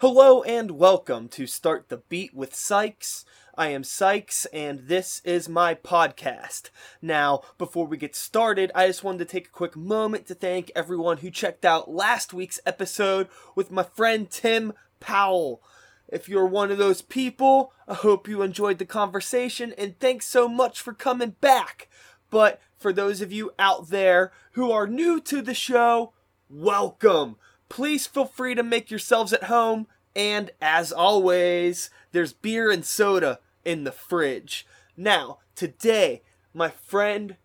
Hello and welcome to Start the Beat with Sykes. I am Sykes and this is my podcast. Now, before we get started, I just wanted to take a quick moment to thank everyone who checked out last week's episode with my friend Tim Powell. If you're one of those people, I hope you enjoyed the conversation and thanks so much for coming back. But for those of you out there who are new to the show, welcome. Please feel free to make yourselves at home. And as always, there's beer and soda in the fridge. Now, today, my friend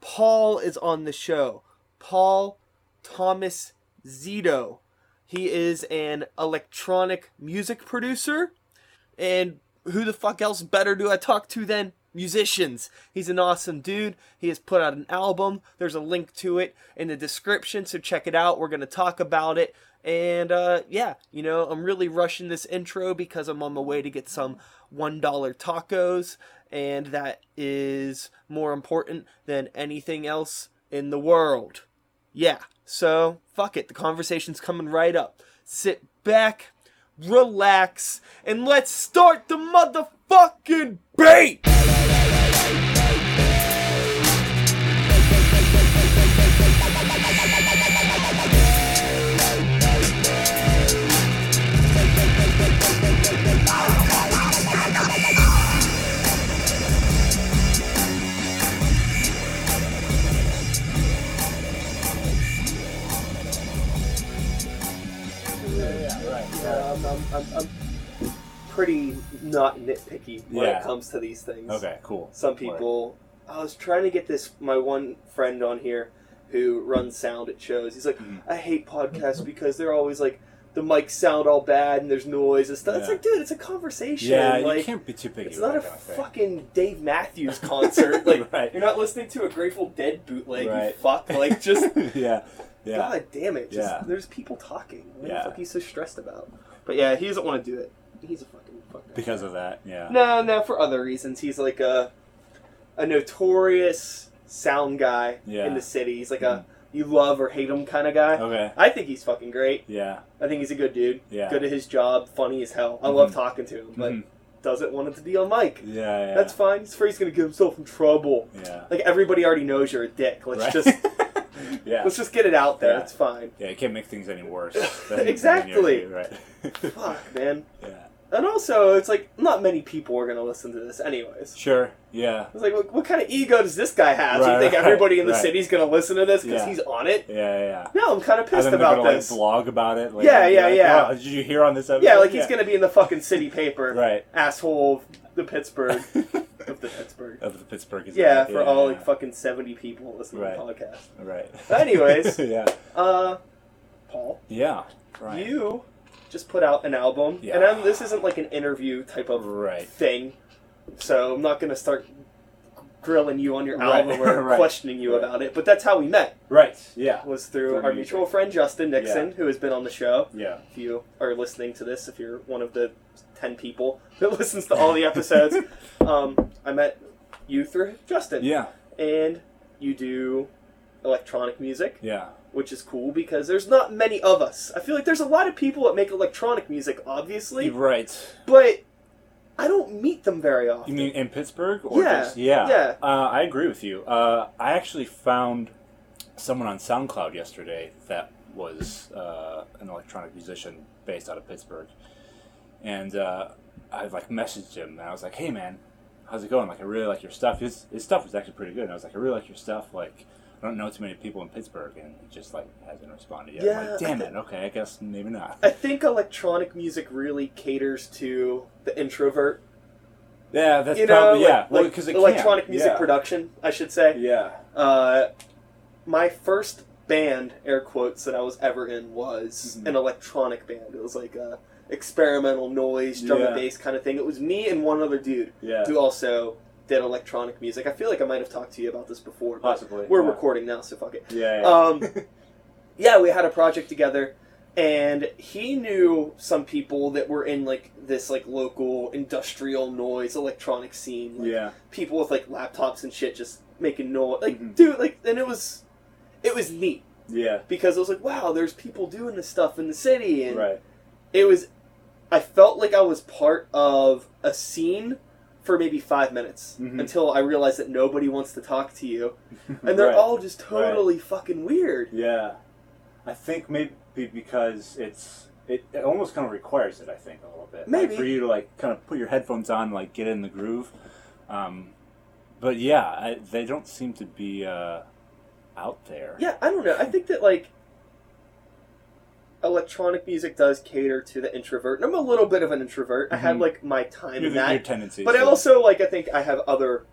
Paul is on the show. Paul Thomas Zito. He is an electronic music producer. And who the fuck else better do I talk to than musicians? He's an awesome dude. He has put out an album. There's a link to it in the description, so check it out. We're going to talk about it. And uh, yeah, you know, I'm really rushing this intro because I'm on my way to get some $1 tacos, and that is more important than anything else in the world. Yeah, so fuck it. The conversation's coming right up. Sit back, relax, and let's start the motherfucking beat! I'm, I'm, pretty not nitpicky when Yeah. it comes to these things. Okay, cool. Some people. I was trying to get this my one friend on here who runs sound at shows. He's like, Mhm. I hate podcasts because they're always like the mics sound all bad and there's noise and stuff. It's Yeah. like, dude, it's a conversation. Yeah, like, you can't be too picky. it's not a that kind of thing. fucking Dave Matthews concert. like, Right. you're not listening to a Grateful Dead bootleg. You fuck. Like, just yeah, yeah. God damn it! Just, Yeah. There's people talking. What Yeah. the fuck are you so stressed about? But yeah, he doesn't want to do it. He's a fucking fuck. that Because guy. of that, yeah. No, no, for other reasons. He's like a a notorious sound guy Yeah. in the city. He's like a you love or hate him kind of guy. Okay. I think he's fucking great. Yeah. I think he's a good dude. Yeah. Good at his job. Funny as hell. I love Mhm. talking to him, but Mhm. doesn't want it to be on mic. Yeah, yeah. That's fine. He's afraid he's gonna get himself in trouble. Yeah. Like everybody already knows you're a dick. Let's Right. just yeah. let's just get it out there. Yeah. It's fine. Yeah, you can't make things any worse. Exactly. right. Fuck, man. yeah. And also, it's like not many people are gonna listen to this, anyways. Sure. Yeah. It's like, what, what kind of ego does this guy have? Do you think right, everybody in the right. city's gonna listen to this because Yeah. he's on it? Yeah, yeah. No, I'm kind of And pissed about gonna this. like blog about it. Like, Yeah, yeah, like, yeah. "Oh, did you hear on this episode? yeah, like he's gonna be in the fucking city paper, Right. asshole of the Pittsburgh of the Pittsburgh. of the Pittsburgh. Is Yeah, right. for all like fucking seventy people listening Right. to the podcast. Right. But anyways, yeah. uh, Paul, Yeah. Right. you just put out an album, Yeah. and I'm, this isn't like an interview type of Right. thing, so I'm not gonna start grilling you on your Right, album or right. questioning you about it. But that's how we met. Right. Yeah. Was through Through our music. mutual friend Justin Nixon, Yeah. who has been on the show. Yeah. If you are listening to this, if you're one of the ten people that listens to all the episodes, um, I met you through Justin, Yeah. and you do electronic music, Yeah. Which is cool because there's not many of us. I feel like there's a lot of people that make electronic music, obviously, Right. but I don't meet them very often. You mean in Pittsburgh? Or Yeah, Just, yeah. yeah. Uh, I agree with you. Uh, I actually found someone on SoundCloud yesterday that was uh, an electronic musician based out of Pittsburgh, and uh, I like messaged him and I was like, "Hey man, how's it going? Like, I really like your stuff. His his stuff was actually pretty good." And I was like, "I really like your stuff. Like." I don't know too many people in Pittsburgh, and he just like hasn't responded yet. I'm Yeah, like, damn it. Okay, I guess maybe not. I think electronic music really caters to the introvert. yeah, that's you know, probably yeah. like, well, like it electronic can. music yeah. production, I should say. Yeah. Uh, my first band, air quotes, that I was ever in was Mhm. an electronic band. It was like a experimental noise, drum Yeah. and bass kind of thing. It was me and one other dude Yeah. who also did electronic music. I feel like I might have talked to you about this before, but Possibly. we're yeah. recording now, so fuck it. Yeah. yeah. Um, yeah, we had a project together, and he knew some people that were in like this like local industrial noise electronic scene. Like, yeah. people with like laptops and shit just making noise. Like, Mhm. dude, like, and it was, it was neat Yeah. because it was like, wow, there's people doing this stuff in the city, and Right. it was I felt like I was part of a scene for maybe five minutes Mhm. until I realize that nobody wants to talk to you, and they're Right. all just totally fucking weird. Yeah, I think maybe because it's it, it almost kind of requires it. I think a little bit. Like, Maybe. for you to like kind of put your headphones on, like get in the groove. Um, but yeah, I, they don't seem to be uh, out there. Yeah, I don't know. I think that like electronic music does cater to the introvert. And I'm a little bit of an introvert. I have Mhm. like my time in that. your tendencies. But I also like I think I have other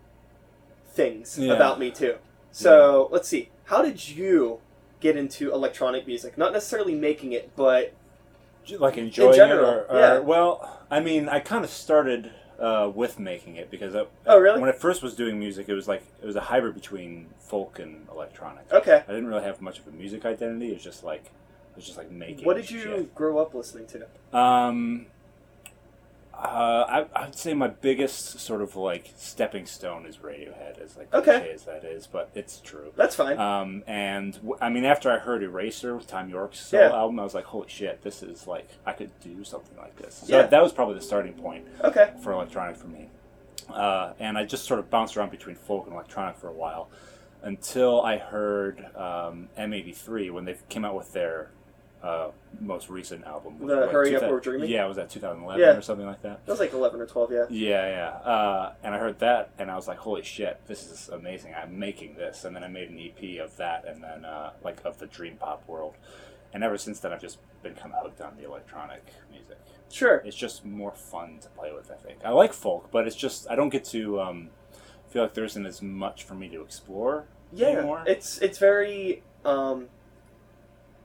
things Yeah. about me too. So let's see. How did you get into electronic music? Not necessarily making it, but like enjoying general, it, or, or yeah. well, I mean, I kind of started uh, with making it because I, Oh, really? when I first was doing music, it was like it was a hybrid between folk and electronic. okay. I didn't really have much of a music identity. It was just like was just like making. What did you shit. grow up listening to? Um, uh, I, I'd say my biggest sort of like stepping stone is Radiohead, as like Okay. cliche as that is, but it's true. That's fine. Um, and w- I mean, after I heard Eraser with Thom Yorke's solo Yeah. album, I was like, "Holy shit, this is like I could do something like this." So Yeah. that was probably the starting point okay. for electronic for me. Uh, and I just sort of bounced around between folk and electronic for a while until I heard um, M83 when they came out with their uh, most recent album. The Like Hurry Up, 2000 We're Dreaming? Yeah, was that 2011 Yeah. or something like that? That was like eleven or twelve. Yeah. Yeah, yeah. Uh, and I heard that, and I was like, "Holy shit, this is amazing! I'm making this." And then I made an EP of that, and then uh, like of the dream pop world. And ever since then, I've just been kind of hooked on the electronic music. Sure. It's just more fun to play with. I think I like folk, but it's just I don't get to um, feel like there isn't as much for me to explore Yeah. anymore. It's it's very um,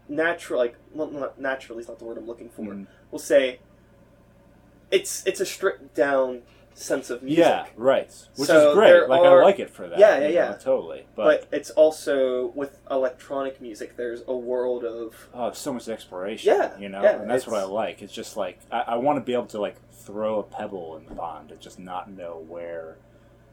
natural. Like well, not naturally is not the word I'm looking for. Mm. We'll say it's it's a stripped down sense of music. Yeah, right. Which So is great. Like are- I like it for that. Yeah, yeah, yeah. know, totally. But but, it's also with electronic music. There's a world of Oh, so much exploration. Yeah, you know, yeah, and that's what I like. It's just like I, I want to be able to like throw a pebble in the pond and just not know where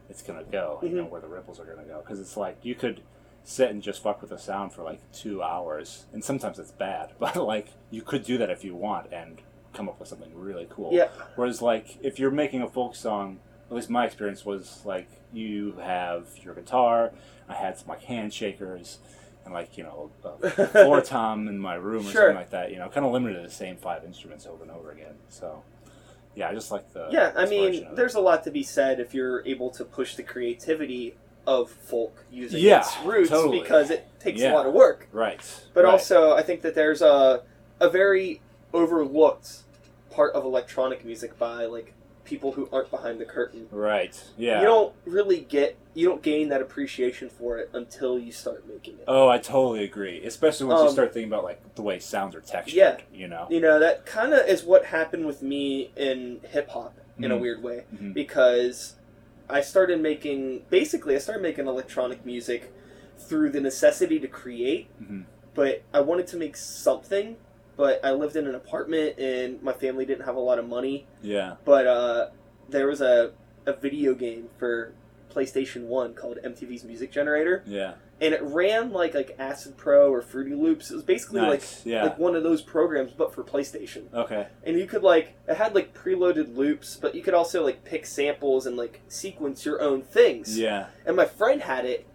it's gonna go. You know, Mhm. where the ripples are gonna go. Because it's like you could sit and just fuck with the sound for like two hours, and sometimes it's bad, but like you could do that if you want and come up with something really cool. yeah, Whereas, like, if you're making a folk song, at least my experience was like you have your guitar. I had some like hand shakers and like you know a floor tom in my room or Sure. something like that. You know, kind of limited to the same five instruments over and over again. So, yeah, I just like the yeah. I mean, it. there's a lot to be said if you're able to push the creativity of folk using Yeah, its roots totally. because it takes Yeah. a lot of work. right, But right. also, I think that there's a a very overlooked part of electronic music by like people who aren't behind the curtain. right, yeah. You don't really get you don't gain that appreciation for it until you start making it. Oh, I totally agree. Especially once you Um, start thinking about like the way sounds are textured. Yeah. You know. You know, that kind of is what happened with me in hip hop in a Mhm. weird way Mhm. because I started making basically I started making electronic music through the necessity to create, Mhm. but I wanted to make something. But I lived in an apartment and my family didn't have a lot of money. Yeah. But uh, there was a, a video game for PlayStation One called MTV's Music Generator, Yeah. And it ran like like Acid Pro or Fruity Loops. It was basically Nice. like yeah. like one of those programs, but for PlayStation. okay. And you could like it had like preloaded loops, but you could also like pick samples and like sequence your own things. Yeah. And my friend had it,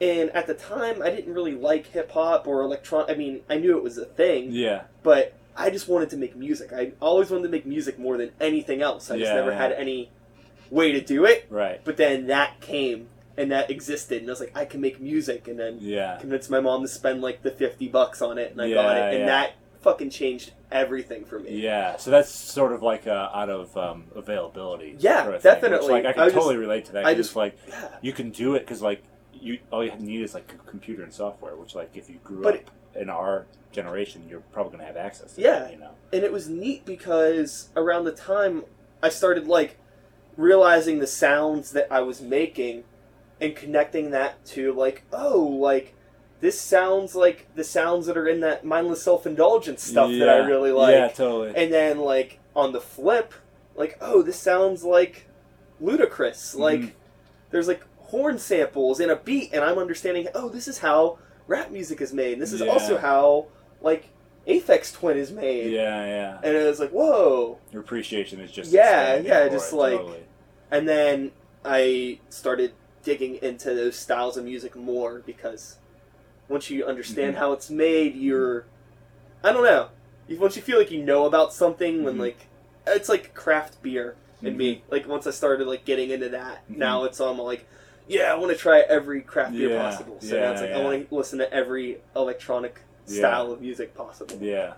and at the time I didn't really like hip hop or electron. I mean, I knew it was a thing, Yeah. but I just wanted to make music. I always wanted to make music more than anything else. I just never yeah. had any way to do it. Right. But then that came and that existed, and I was like, I can make music, and then Yeah. convinced my mom to spend like the fifty bucks on it, and I Yeah, got it, and yeah. that fucking changed everything for me. Yeah, so that's sort of like uh, out of um, availability. Yeah, sort of thing, definitely. Which, like I can I just- totally relate to that. I just- like Yeah. you can do it because like you all you need is like a computer and software. Which like if you grew But up in our generation, you're probably gonna have access. to Yeah. that, you know. and it was neat because around the time I started like realizing the sounds that I was making and connecting that to like oh like this sounds like the sounds that are in that mindless self-indulgence stuff that I really like Yeah, totally. and then like on the flip like oh this sounds like Ludacris like Mhm. there's like horn samples in a beat and I'm understanding oh this is how rap music is made this is Yeah. also how like Aphex Twin is made, Yeah, yeah. and it was like, whoa. Your appreciation is just Yeah, yeah, just it, like- totally. And then I started digging into those styles of music more because once you understand Mhm. how it's made, you're, I don't know, once you feel like you know about something, when Mhm. like, it's like craft beer in Mhm. me. Like once I started like getting into that, Mhm. now it's on like, yeah, I want to try every craft beer Yeah, possible. So yeah, now it's like I want to listen to every electronic Yeah. style of music possible. Yeah,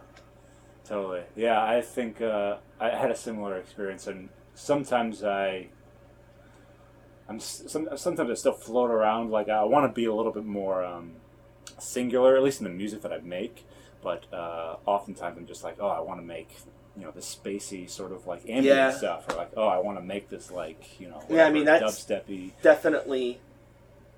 totally. Yeah, I think uh, I had a similar experience, and sometimes I, I'm some, sometimes I still float around. Like I want to be a little bit more um, singular, at least in the music that I make. But uh, oftentimes I'm just like, oh, I want to make you know this spacey sort of like ambient Yeah. stuff, or like, oh, I want to make this like you know Yeah, I mean, that's- dubsteppy. Definitely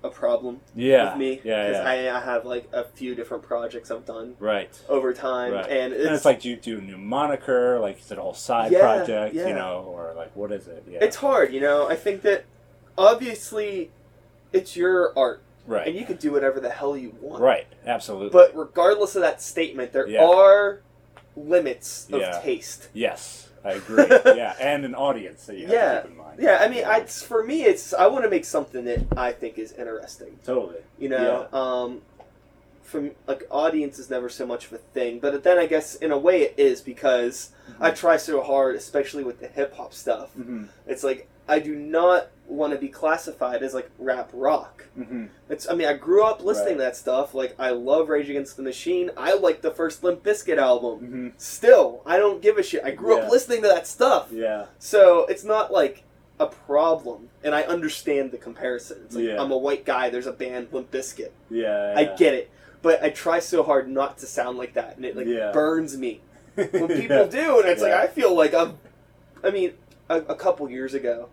a problem Yeah, with me yeah, because yeah. I, I have like a few different projects I've done right. over time, Right. and it's, And it's like, do you do a new moniker? Like, is it a whole side Yeah, project? You know, or like, what is it? Yeah, it's hard, you know. I think that obviously it's your art, right, and you can do whatever the hell you want. right, absolutely. But regardless of that statement, there Yeah. are limits of Yeah. taste. yes, I agree. yeah, and an audience that you have Yeah. to keep in mind. Yeah, I mean, I, it's, for me, it's I want to make something that I think is interesting. totally. You know, um, from like audience is never so much of a thing, but then I guess in a way it is because I try so hard, especially with the hip hop stuff. Mm-hmm. It's like I do not want to be classified as like rap rock. Mm-hmm. It's I mean I grew up listening Right. to that stuff. Like I love Rage Against the Machine. I like the first Limp Bizkit album. Mm-hmm. Still, I don't give a shit. I grew Yeah. up listening to that stuff. Yeah, So it's not like a problem, and I understand the comparison. It's like Yeah. I'm a white guy. There's a band Limp Bizkit. yeah. I get it, but I try so hard not to sound like that, and it like Yeah. burns me when people do, and it's like I feel like I'm. I mean, a, a couple years ago,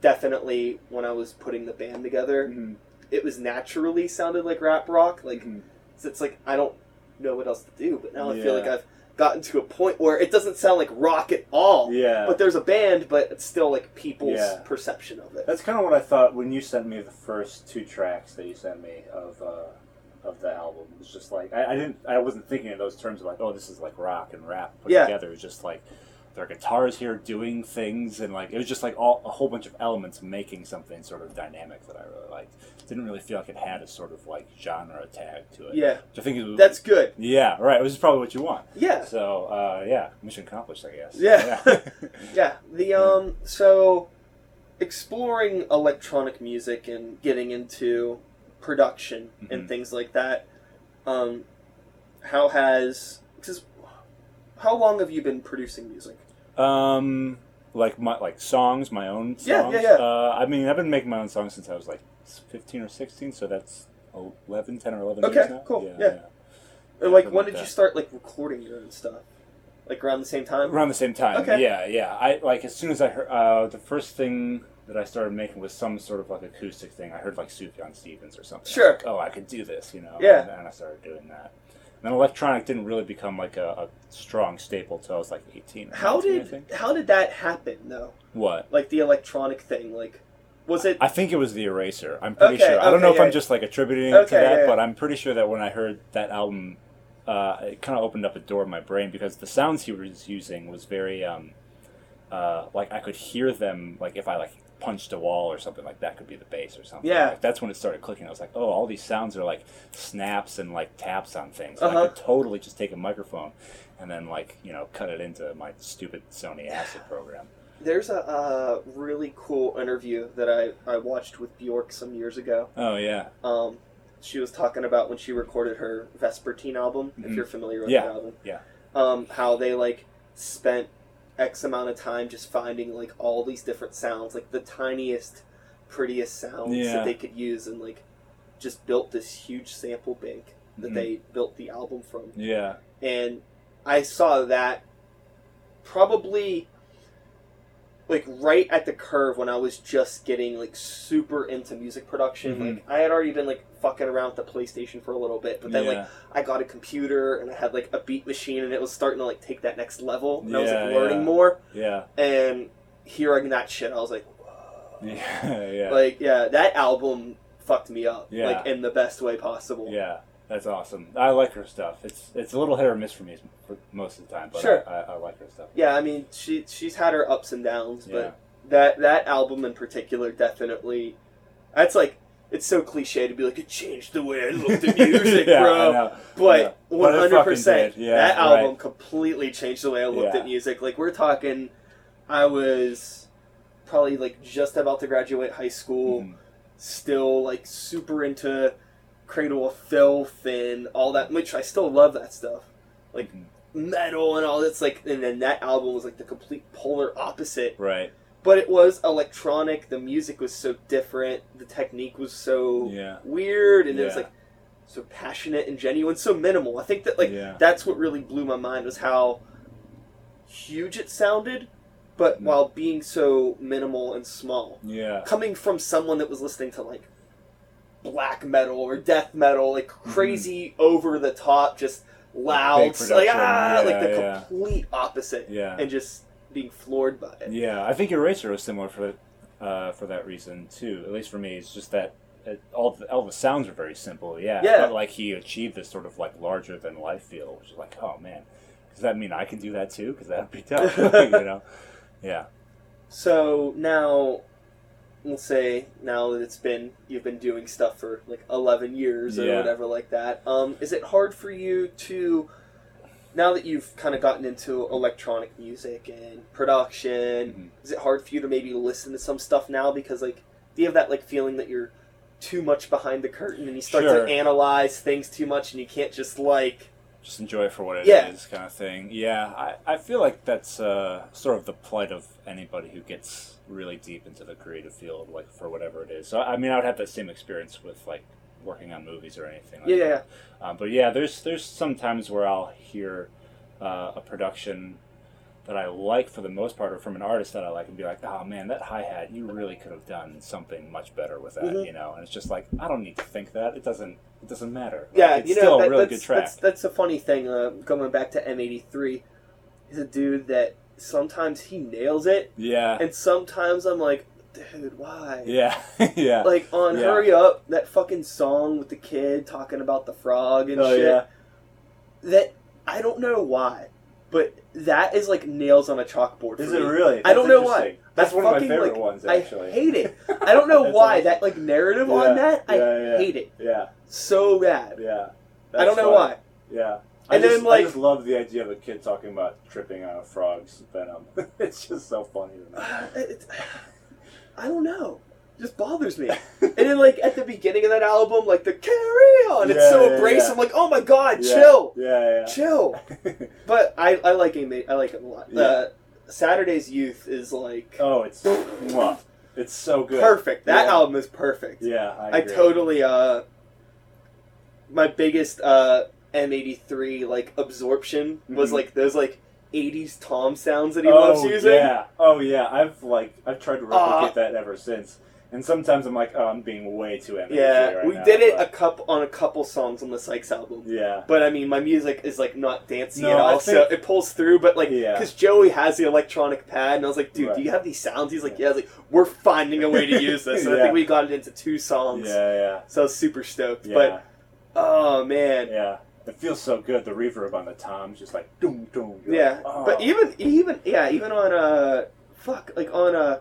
definitely when I was putting the band together, Mm-hmm. it was naturally sounded like rap rock. Like Mhm. so it's like I don't know what else to do, but now I feel like I've gotten to a point where it doesn't sound like rock at all. Yeah, But there's a band, but it's still like people's Yeah. perception of it. That's kind of what I thought when you sent me the first two tracks that you sent me of uh, of the album. It was just like I, I didn't, I wasn't thinking in those terms of like, oh, this is like rock and rap put Yeah. together. It was just like there are guitars here doing things, and like it was just like all a whole bunch of elements making something sort of dynamic that I really liked. Didn't really feel like it had a sort of like genre tag to it. Yeah, which I think it was, that's good. yeah, right. Which is probably what you want. Yeah, So uh, yeah, mission accomplished, I guess. Yeah. yeah. yeah. The um, so exploring electronic music and getting into production and Mhm. things like that. Um, how has because how long have you been producing music? Um, like my like songs, my own songs. Yeah, yeah, yeah. Uh, I mean, I've been making my own songs since I was like fifteen or sixteen, so that's 11, 10 or eleven Okay, years now. cool, Yeah. yeah. And like, when did you start like recording your own stuff? Like around the same time? Around the same time. Okay. Yeah, yeah. I like as soon as I heard uh, the first thing that I started making was some sort of like acoustic thing. I heard like Sufjan Stevens or something. Sure. Like, oh, I could do this, you know. Yeah. And then I started doing that. And then electronic didn't really become like a, a strong staple till I was like eighteen. How 19, I did how did that happen though? what? Like the electronic thing, like was it? I think it was the Eraser. I'm pretty Okay, sure. I don't know okay, if I'm yeah. just like attributing it to that, yeah, yeah. but I'm pretty sure that when I heard that album, uh, it kind of opened up a door in my brain because the sounds he was using was very, um, uh, like I could hear them. Like if I like punched a wall or something like that, could be the bass or something. Yeah. Like, that's when it started clicking. I was like, oh, all these sounds are like snaps and like taps on things. Uh-huh. I could totally just take a microphone and then like you know cut it into my stupid Sony Acid program. There's a uh, really cool interview that I, I watched with Bjork some years ago. Oh yeah. Um, she was talking about when she recorded her Vespertine album. If Mhm. you're familiar with Yeah, that album, yeah. Um, how they like spent X amount of time just finding like all these different sounds, like the tiniest, prettiest sounds Yeah. that they could use, and like just built this huge sample bank that Mhm. they built the album from. Yeah. and I saw that probably like right at the curve when I was just getting like super into music production. Mhm. Like I had already been like fucking around with the PlayStation for a little bit, but then yeah. like I got a computer and I had like a beat machine and it was starting to like take that next level. And I was like learning yeah. more yeah. and hearing that shit, I was like, Whoa. Yeah, yeah, like yeah, that album fucked me up Yeah. like in the best way possible. yeah. That's awesome. I like her stuff. It's it's a little hit or miss for me for most of the time, but Sure. I, I, I like her stuff. Yeah, I mean, she she's had her ups and downs, Yeah. but that that album in particular definitely. That's like it's so cliche to be like it changed the way I looked at music, yeah, bro. But one hundred percent, that right. album completely changed the way I looked Yeah. at music. Like we're talking, I was probably like just about to graduate high school, Mhm. still like super into Cradle of Filth and all that, which I still love that stuff, like Mhm. metal and all that's like. And then that album was like the complete polar opposite Right. but it was electronic. The music was so different. The technique was so Yeah. weird, and it was like so passionate and genuine, so minimal. I think that like Yeah. that's what really blew my mind was how huge it sounded, but Mm. while being so minimal and small. Yeah. Coming from someone that was listening to like black metal or death metal, like crazy over the top, just loud, Mm-hmm. Like ah, like the Yeah, yeah. complete opposite, Yeah. and just being floored by it. Yeah, I think Eraser was similar for uh, for that reason too. At least for me, it's just that it, all the, all the sounds are very simple. Yeah, Yeah. But like he achieved this sort of like larger than life feel, which is like, oh man, does that mean I can do that too? Because that'd be tough, you know? Yeah. So now, we'll say now that it's been you've been doing stuff for like eleven years or Yeah. whatever like that. Um, is it hard for you to now that you've kind of gotten into electronic music and production? Mhm. Is it hard for you to maybe listen to some stuff now because like do you have that like feeling that you're too much behind the curtain and you start Sure. to analyze things too much and you can't just like Just enjoy it for what it is, Yeah. kind of thing. Yeah, I, I feel like that's uh, sort of the plight of anybody who gets really deep into the creative field, like for whatever it is. So I mean, I would have that same experience with like working on movies or anything. Like yeah, yeah, that. yeah. Um, but yeah, there's there's some times where I'll hear uh, a production that I like for the most part, or from an artist that I like, and be like, "Oh man, that hi hat, you really could have done something much better with that," Mhm. you know. And it's just like I don't need to think that; it doesn't it doesn't matter. Like, Yeah, it's you know still that- a really that's, good track. That's, that's a funny thing. Uh, going back to M83, he's a dude that sometimes he nails it, yeah, and sometimes I'm like, dude, why? yeah, yeah. Like on Yeah. Hurry Up, that fucking song with the kid talking about the frog and oh shit. yeah, That I don't know why, but that is like nails on a chalkboard. is it really? I don't know why. That's I one of my fucking, favorite like, ones, actually. I hate it. I don't know why awesome. that like narrative Yeah, on that. I hate it Yeah, so bad. yeah. I don't know why. Yeah. And I then, just, like- I just love the idea of a kid talking about tripping on a frog's venom. it's just so funny to me. It- I don't know. It just bothers me. and then, like at the beginning of that album, like the "Carry On," it's Yeah, so yeah, abrasive. yeah. I'm like, oh my god, Yeah, chill, Yeah, yeah. chill. But I, I like him. I like him a lot. Yeah. Uh, Saturday's Youth is like oh, it's mwah. it's so good. perfect. That Yeah. album is perfect. Yeah, I, I agree. totally. uh My biggest uh M83 like absorption was Mhm. like those like 80s tom sounds that he oh, loves using. Yeah. Oh yeah. I've like I've tried to replicate Ah. that ever since. And sometimes I'm like, oh, I'm being way too ambitious. Yeah, right we now, did it a but- couple on a couple songs on the Sykes album. yeah. But I mean, my music is like not dancey No, at all, I so it pulls through. But like, Yeah. because Joey has the electronic pad, and I was like, dude, Right. do you have these sounds? He's like, yeah. I was like, we're finding a way to use this. And I think we got it into two songs. Yeah, yeah. So I was super stoked. Yeah. But oh man, yeah. It feels so good. The reverb on the toms, just like doom doom. Yeah. like, oh. But even even yeah, even on uh fuck like on uh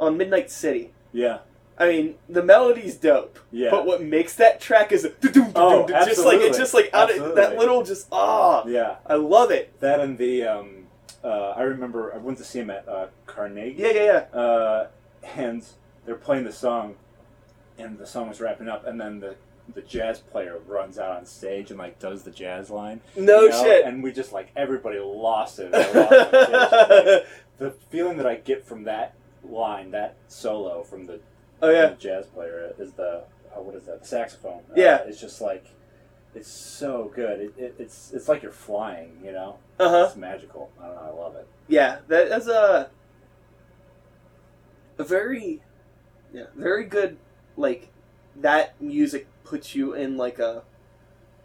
on Midnight City. yeah, I mean, the melody's dope. yeah. But what makes that track is Oh, just like it's absolutely. just like out of, that little just ah, yeah. I love it. That and the um, uh, I remember I went to see him at uh, Carnegie. Yeah, yeah, yeah. uh, and they're playing the song, and the song was wrapping up, and then the the jazz player runs out on stage and like does the jazz line. No you know, shit. And we just like everybody lost it. I lost it. Like, the feeling that I get from that line, that solo from the, oh yeah. from the jazz player is the oh, what is that? The saxophone. Uh, Yeah. it's just like it's so good. It, it, it's it's like you're flying. You know, Uh huh. it's magical. I don't know. I love it. Yeah, that, that's a a very yeah very good like that music puts you in like a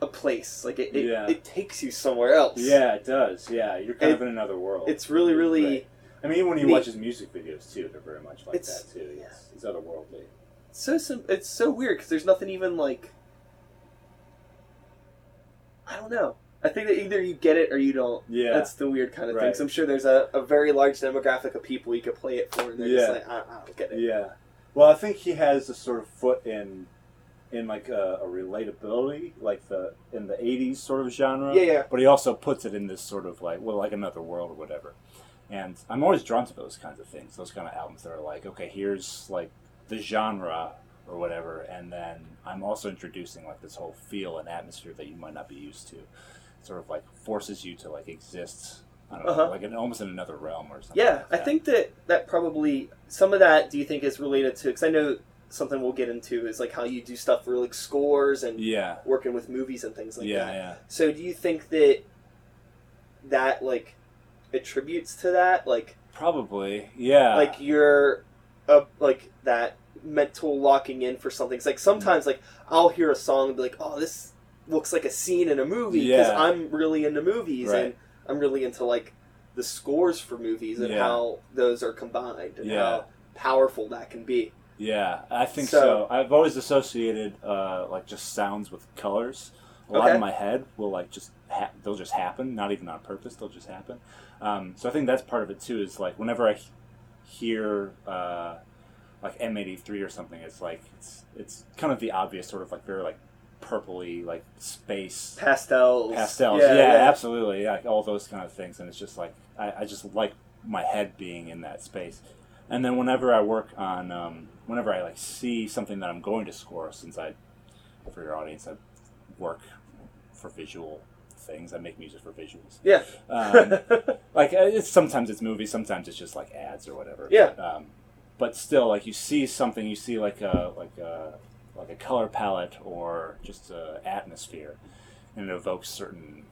a place like it it, Yeah. it takes you somewhere else. Yeah, it does. Yeah, you're kind It- of in another world. it's really really Right. I mean, even when you neat. watch his music videos too, they're very much like It's- that too. yeah. It's, it's otherworldly. so sim- it's so weird because there's nothing even like I don't know. I think that either you get it or you don't. Yeah. That's the weird kind of thing. So I'm sure there's a, a very large demographic of people you could play it for, and they're just Yeah. like, I, I don't get it. Yeah. Well, I think he has a sort of foot in, in like a, a relatability, like the in the '80s sort of genre. Yeah, yeah. But he also puts it in this sort of like, well, like another world or whatever. And I'm always drawn to those kinds of things, those kind of albums that are like, okay, here's like the genre or whatever, and then I'm also introducing like this whole feel and atmosphere that you might not be used to. Sort of like forces you to like exist. I don't know, Uh-huh. like in almost in another realm or something. Yeah, like I think that that probably some of that. Do you think is related to? Because I know something we'll get into is like how you do stuff for like scores and Yeah. working with movies and things like yeah, that. yeah. So do you think that that like attributes to that, like Probably, yeah. like you're uh, like that mental locking in for something? It's like sometimes like I'll hear a song and be like, oh, this looks like a scene in a movie because Yeah. I'm really into movies Right. and I'm really into like the scores for movies and Yeah. how those are combined and Yeah. how powerful that can be. Yeah, I think So- so. I've always associated uh, like just sounds with colors. A lot Okay. in my head will like just ha- they'll just happen, not even on purpose. They'll just happen. Um, so I think that's part of it too. Is like whenever I hear uh, like M83 or something, it's like it's it's kind of the obvious sort of like very like purpley like space Pastels. pastels. Yeah, Yeah, yeah. absolutely. Yeah, all those kind of things, and it's just like I, I just like my head being in that space. And then whenever I work on, um, whenever I like see something that I'm going to score, since I, for your audience, I work for visual things. I make music for visuals. Yeah. Um, like uh, it's sometimes it's movies, sometimes it's just like ads or whatever. Yeah. But, um, but still, like you see something, you see like a like a like a color palette or just a atmosphere, and it evokes certain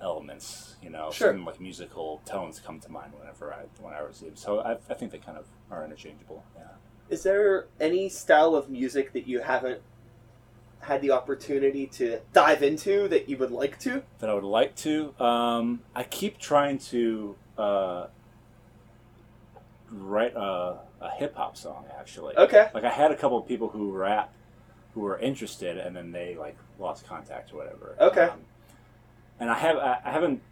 elements. You know, Sure. certain like musical tones come to mind whenever I when I receive. So I, I think they kind of are interchangeable. Yeah. Is there any style of music that you haven't had the opportunity to dive into that you would like to? that I would like to. Um, I keep trying to uh, write a, a hip hop song. Actually, Okay. like I had a couple of people who rap who were interested, and then they like lost contact or whatever. Okay. Um, and I have I, I haven't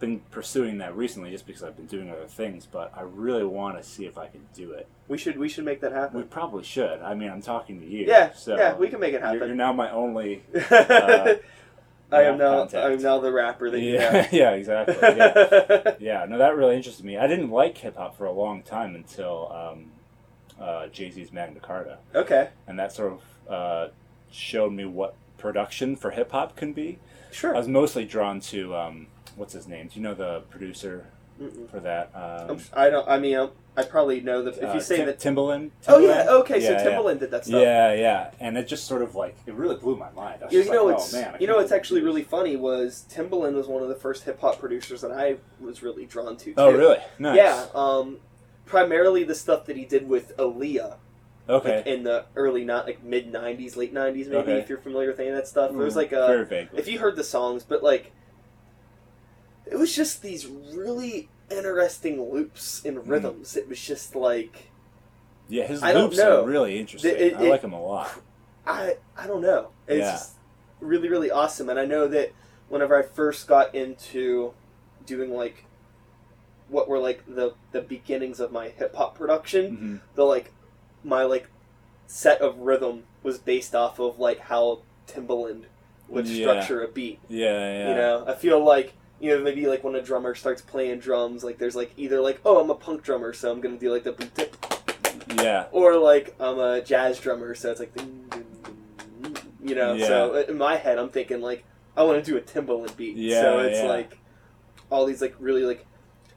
been pursuing that recently, just because I've been doing other things. But I really want to see if I can do it. We should we should make that happen. We probably should. I mean, I'm talking to you. Yeah, so yeah, we can make it You're, you're now my only. uh, I am now contact. I am now the rapper that you Yeah, have. yeah, exactly. Yeah. Yeah, no, that really interested me. I didn't like hip hop for a long time until um, uh, Jay Z's Magna Carta, okay, and that sort of uh, showed me what production for hip hop can be. Sure, I was mostly drawn to um, what's his name? Do you know the producer Mm-mm. for that? Um, I don't. I mean, I probably know the. If uh, you say Tim- that. Timbaland. Oh yeah. Okay. So Yeah, yeah. Timbaland did that stuff. Yeah, yeah, and it just sort of like it really blew my mind. You, know like, what's oh, man, you know believe actually really funny was Timbaland was one of the first hip hop producers that I was really drawn to. Oh, really? Nice. Yeah. Um, primarily the stuff that he did with Aaliyah. Okay. like in the early not like mid '90s, late '90s, maybe Okay. if you're familiar with any of that stuff. It was Mm, like a if you heard the songs, but like it was just these really interesting loops Mm. and rhythms. It was just like Yeah, his I loops are really interesting. it- I like him a lot. I I don't know. It's Yeah. really really awesome, and I know that whenever I first got into doing like what were like the the beginnings of my hip hop production, hmm the like my like set of rhythm was based off of like how Timbaland would Yeah. structure a beat. Yeah, yeah. You know, I feel like you know maybe like when a drummer starts playing drums, like there's like either like oh I'm a punk drummer, so I'm gonna do like the Yeah, or like I'm a jazz drummer, so it's like you know. yeah. So in my head, I'm thinking like I want to do a Timbaland beat. Yeah, so it's yeah. like all these like really like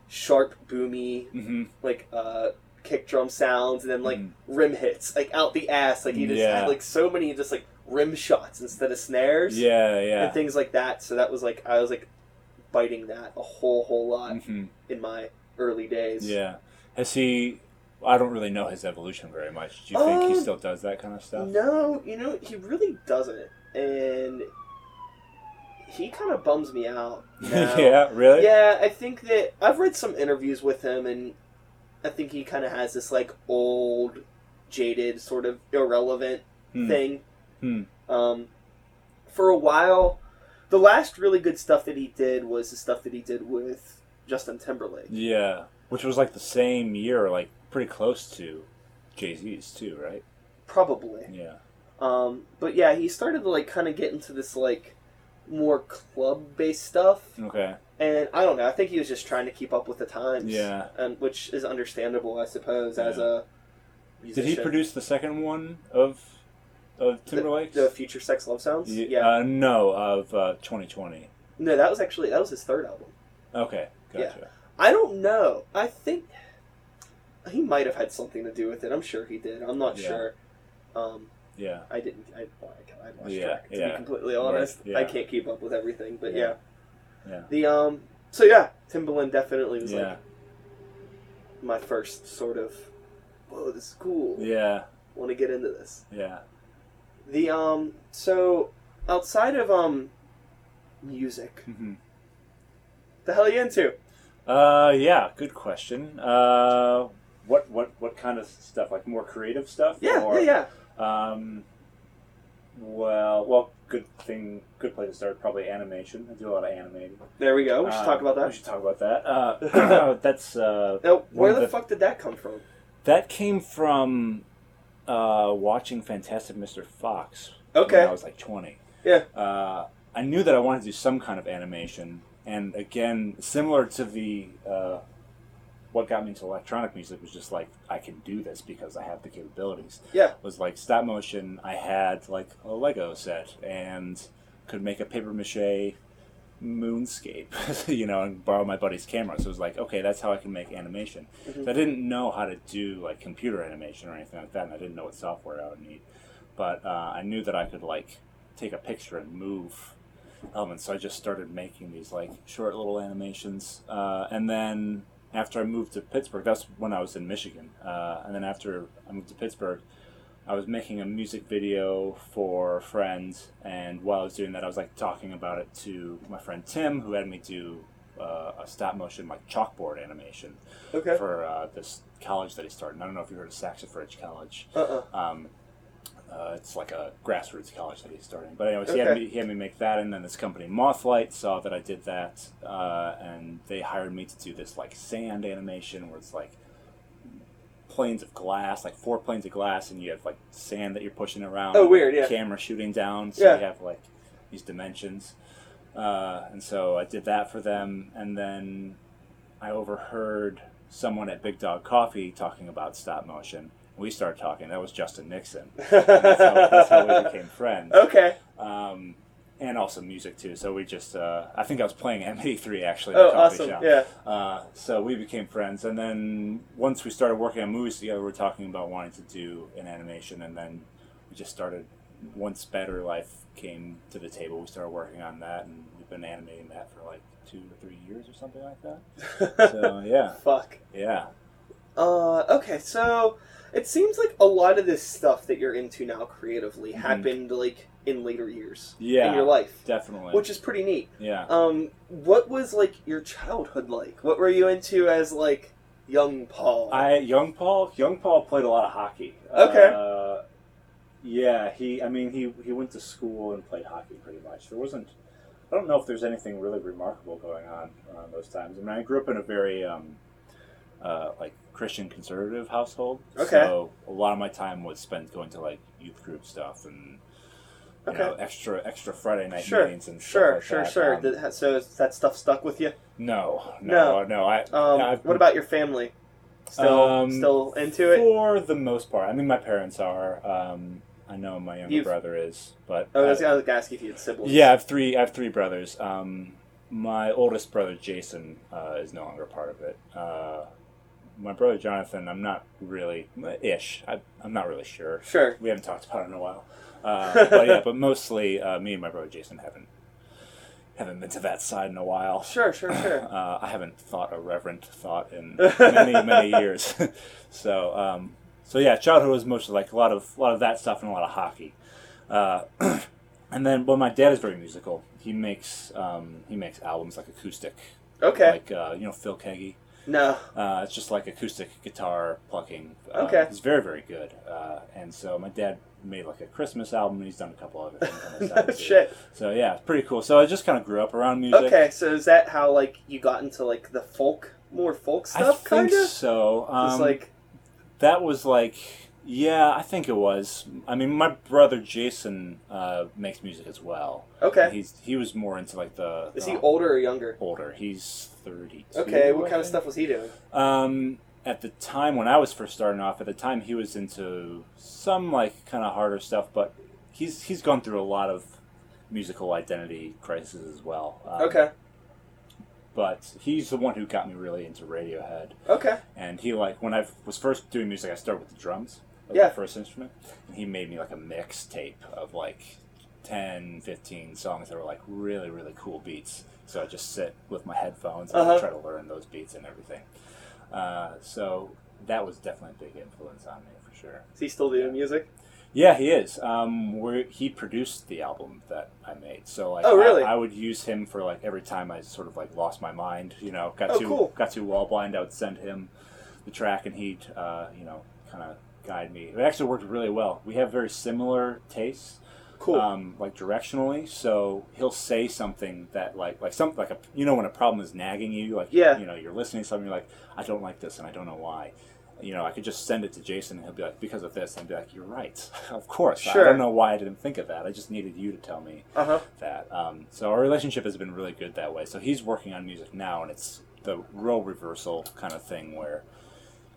sharp, boomy, hmm like uh kick drum sounds, and then like Mhm. rim hits, like out the ass. Like you just Yeah. had like so many just like rim shots instead of snares yeah, yeah. and things like that. So that was like I was like biting that a whole whole lot hmm in my early days. Yeah. Has he? I don't really know his evolution very much. Do you think he Um, still does that kind of stuff? No, you know he really doesn't, and he kind of bums me out. yeah, really. Yeah, I think that I've read some interviews with him, and I think he kind of has this like old, jaded, sort of irrelevant Hmm. thing. Hmm. Um, for a while, The last really good stuff that he did was the stuff that he did with Justin Timberlake. Yeah, which was like the same year, like pretty close to Jay Z's too, right? Probably. Yeah. Um, but yeah, he started to like kind of get into this like more club based stuff. Okay. And I don't know. I think he was just trying to keep up with the times. Yeah. And which is understandable, I suppose, as Yeah. a Did he produce the second one of of the, the Future Sex Love Sounds? Ye- Yeah. Uh, no, of uh, 2020. no, that was actually that was his third album. Okay, gotcha. I don't know. I think he might have had something to do with it. I'm sure he did. I'm not Yeah. sure. Um, Yeah. I didn't. I, I, I lost Yeah, track. To yeah. be completely honest, Right, yeah. I can't keep up with everything. But yeah. Yeah. Yeah. the um. So yeah, Timbaland definitely was Yeah. like my first sort of. Whoa, this is cool. Yeah. Want to get into this? Yeah. The um. So outside of um, music, hmm the hell are you into? Uh, yeah. Good question. Uh, what what what kind of stuff? Like more creative stuff? Yeah, Or, yeah, yeah. Um, well, well, good thing, good place to start. Probably animation. I do a lot of animating. There we go. We should talk about that. We should talk about that. Uh, that's uh, Now, where the the- fuck did that come from? that came from uh, watching Fantastic Mr. Fox. Okay. When I was like twenty. Yeah. Uh, I knew that I wanted to do some kind of animation, and again, similar to the uh, what got me into electronic music was just like I can do this because I have the capabilities. Yeah. Was like stop motion. I had like a Lego set and could make a paper mache moonscape, you know, and borrow my buddy's camera. So it was like, okay, that's how I can make animation. Mhm. So I didn't know how to do like computer animation or anything like that, and I didn't know what software I would need. But uh, I knew that I could like take a picture and move elements. So I just started making these like short little animations, uh, and then after I moved to Pittsburgh, that's when I was in Michigan, uh, and then after I moved to Pittsburgh. I was making a music video for friends, and while I was doing that, I was like talking about it to my friend Tim, who had me do uh, a stop motion like chalkboard animation Okay. for uh, this college that he started. I don't know if you heard of Saxon Ridge College. Uh uh Um, uh, it's like a grassroots college that he's starting. But anyways, he, had me, he had me make that, and then this company Mothlight saw that I did that, uh, and they hired me to do this like sand animation where it's like planes of glass, like four planes of glass, and you have like sand that you're pushing around. Oh, weird, yeah. Camera shooting down, so Yeah. you have like these dimensions. Uh, and so I did that for them, and then I overheard someone at Big Dog Coffee talking about stop motion. We started talking. That was Justin Nixon. That's how, that's how we became friends. okay. Um, and also music too. So we just, uh, I think I was playing M83 actually. Oh, awesome. shop. Yeah. Uh, so we became friends, and then once we started working on movies together, we were talking about wanting to do an animation, and then we just started. Once Better Life came to the table, we started working on that, and we've been animating that for like two or three years or something like that. So yeah, Fuck. yeah, Uh, okay, so it seems like a lot of this stuff that you're into now creatively Mhm. happened like in later years yeah, in your life, definitely. which is pretty neat. yeah, Um, what was like your childhood like? What were you into as like young Paul? I young Paul. Young Paul played a lot of hockey. Okay. Uh, yeah, he. I mean, he he went to school and played hockey pretty much. There wasn't. I don't know if there's anything really remarkable going on around those times. I mean, I grew up in a very um, uh, like Christian conservative household. Okay. So a lot of my time was spent going to like youth group stuff and Okay. know extra extra Friday night Sure, meetings and sure, stuff like sure, that. sure. Um, so is that stuff stuck with you? no, no, no. I, Um, what about your family? Still, Um, still into it? For the most part. I mean, my parents are. Um, I know my younger You've- brother is, but Oh, I was uh, gonna ask if you had siblings. yeah, I have three. I have three brothers. Um, my oldest brother Jason uh, is no longer part of it. Uh, my brother Jonathan, I'm not really ish. I, I'm not really sure. Sure. We haven't talked about it in a while. Uh, but yeah, but mostly uh, me and my brother Jason haven't haven't been to that side in a while. Sure, sure, sure. Uh, I haven't thought a reverent thought in many, many years. so, um, so yeah, childhood was mostly like a lot of a lot of that stuff and a lot of hockey. Uh, and then, well, my dad is very musical. He makes um, he makes albums like acoustic, Okay. like uh, you know Phil Keaggy. No. Uh, it's just like acoustic guitar plucking. Uh, Okay. It's very, very good. Uh, and so my dad made like a Christmas album, and he's done a couple other things on no shit. So yeah, it's pretty cool. So I just kind of grew up around music. Okay, so is that how like you got into like the folk, more folk stuff, kind of? so. It's Um, like that was like, yeah, I think it was. I mean, my brother Jason uh, makes music as well. okay. He's he was more into like the. Is the he older or younger? older? He's thirty. Okay, what kind of stuff was he doing? Um, at the time when I was first starting off, at the time he was into some like kind of harder stuff, but he's he's gone through a lot of musical identity crises as well. Um, Okay, But he's the one who got me really into Radiohead, okay, and he like when I was first doing music, I started with the drums, as Yeah. the first instrument, and he made me like a mixtape of like 10, 15 songs that were like really really cool beats. So I just sit with my headphones and Uh-huh. try to learn those beats and everything. Uh, so that was definitely a big influence on me for sure. is he still doing music? Yeah, he is. Um, where he produced the album that I made, so like, Oh, really? I, I would use him for like every time I sort of like lost my mind. You know, got Oh, too cool. got too wall blind. I would send him the track, and he'd uh, you know kind of guide me. It actually worked really well. We have very similar tastes, Cool. um, like directionally. So he'll say something that like like some like a you know when a problem is nagging you, like Yeah. you know you're listening to something, you're like I don't like this, and I don't know why. You know, I could just send it to Jason, and he'll be like, "Because of this," and I'd be like, "You're right, of course." Sure. I don't know why I didn't think of that. I just needed you to tell me Uh huh. that. Um, so our relationship has been really good that way. So he's working on music now, and it's the role reversal kind of thing where,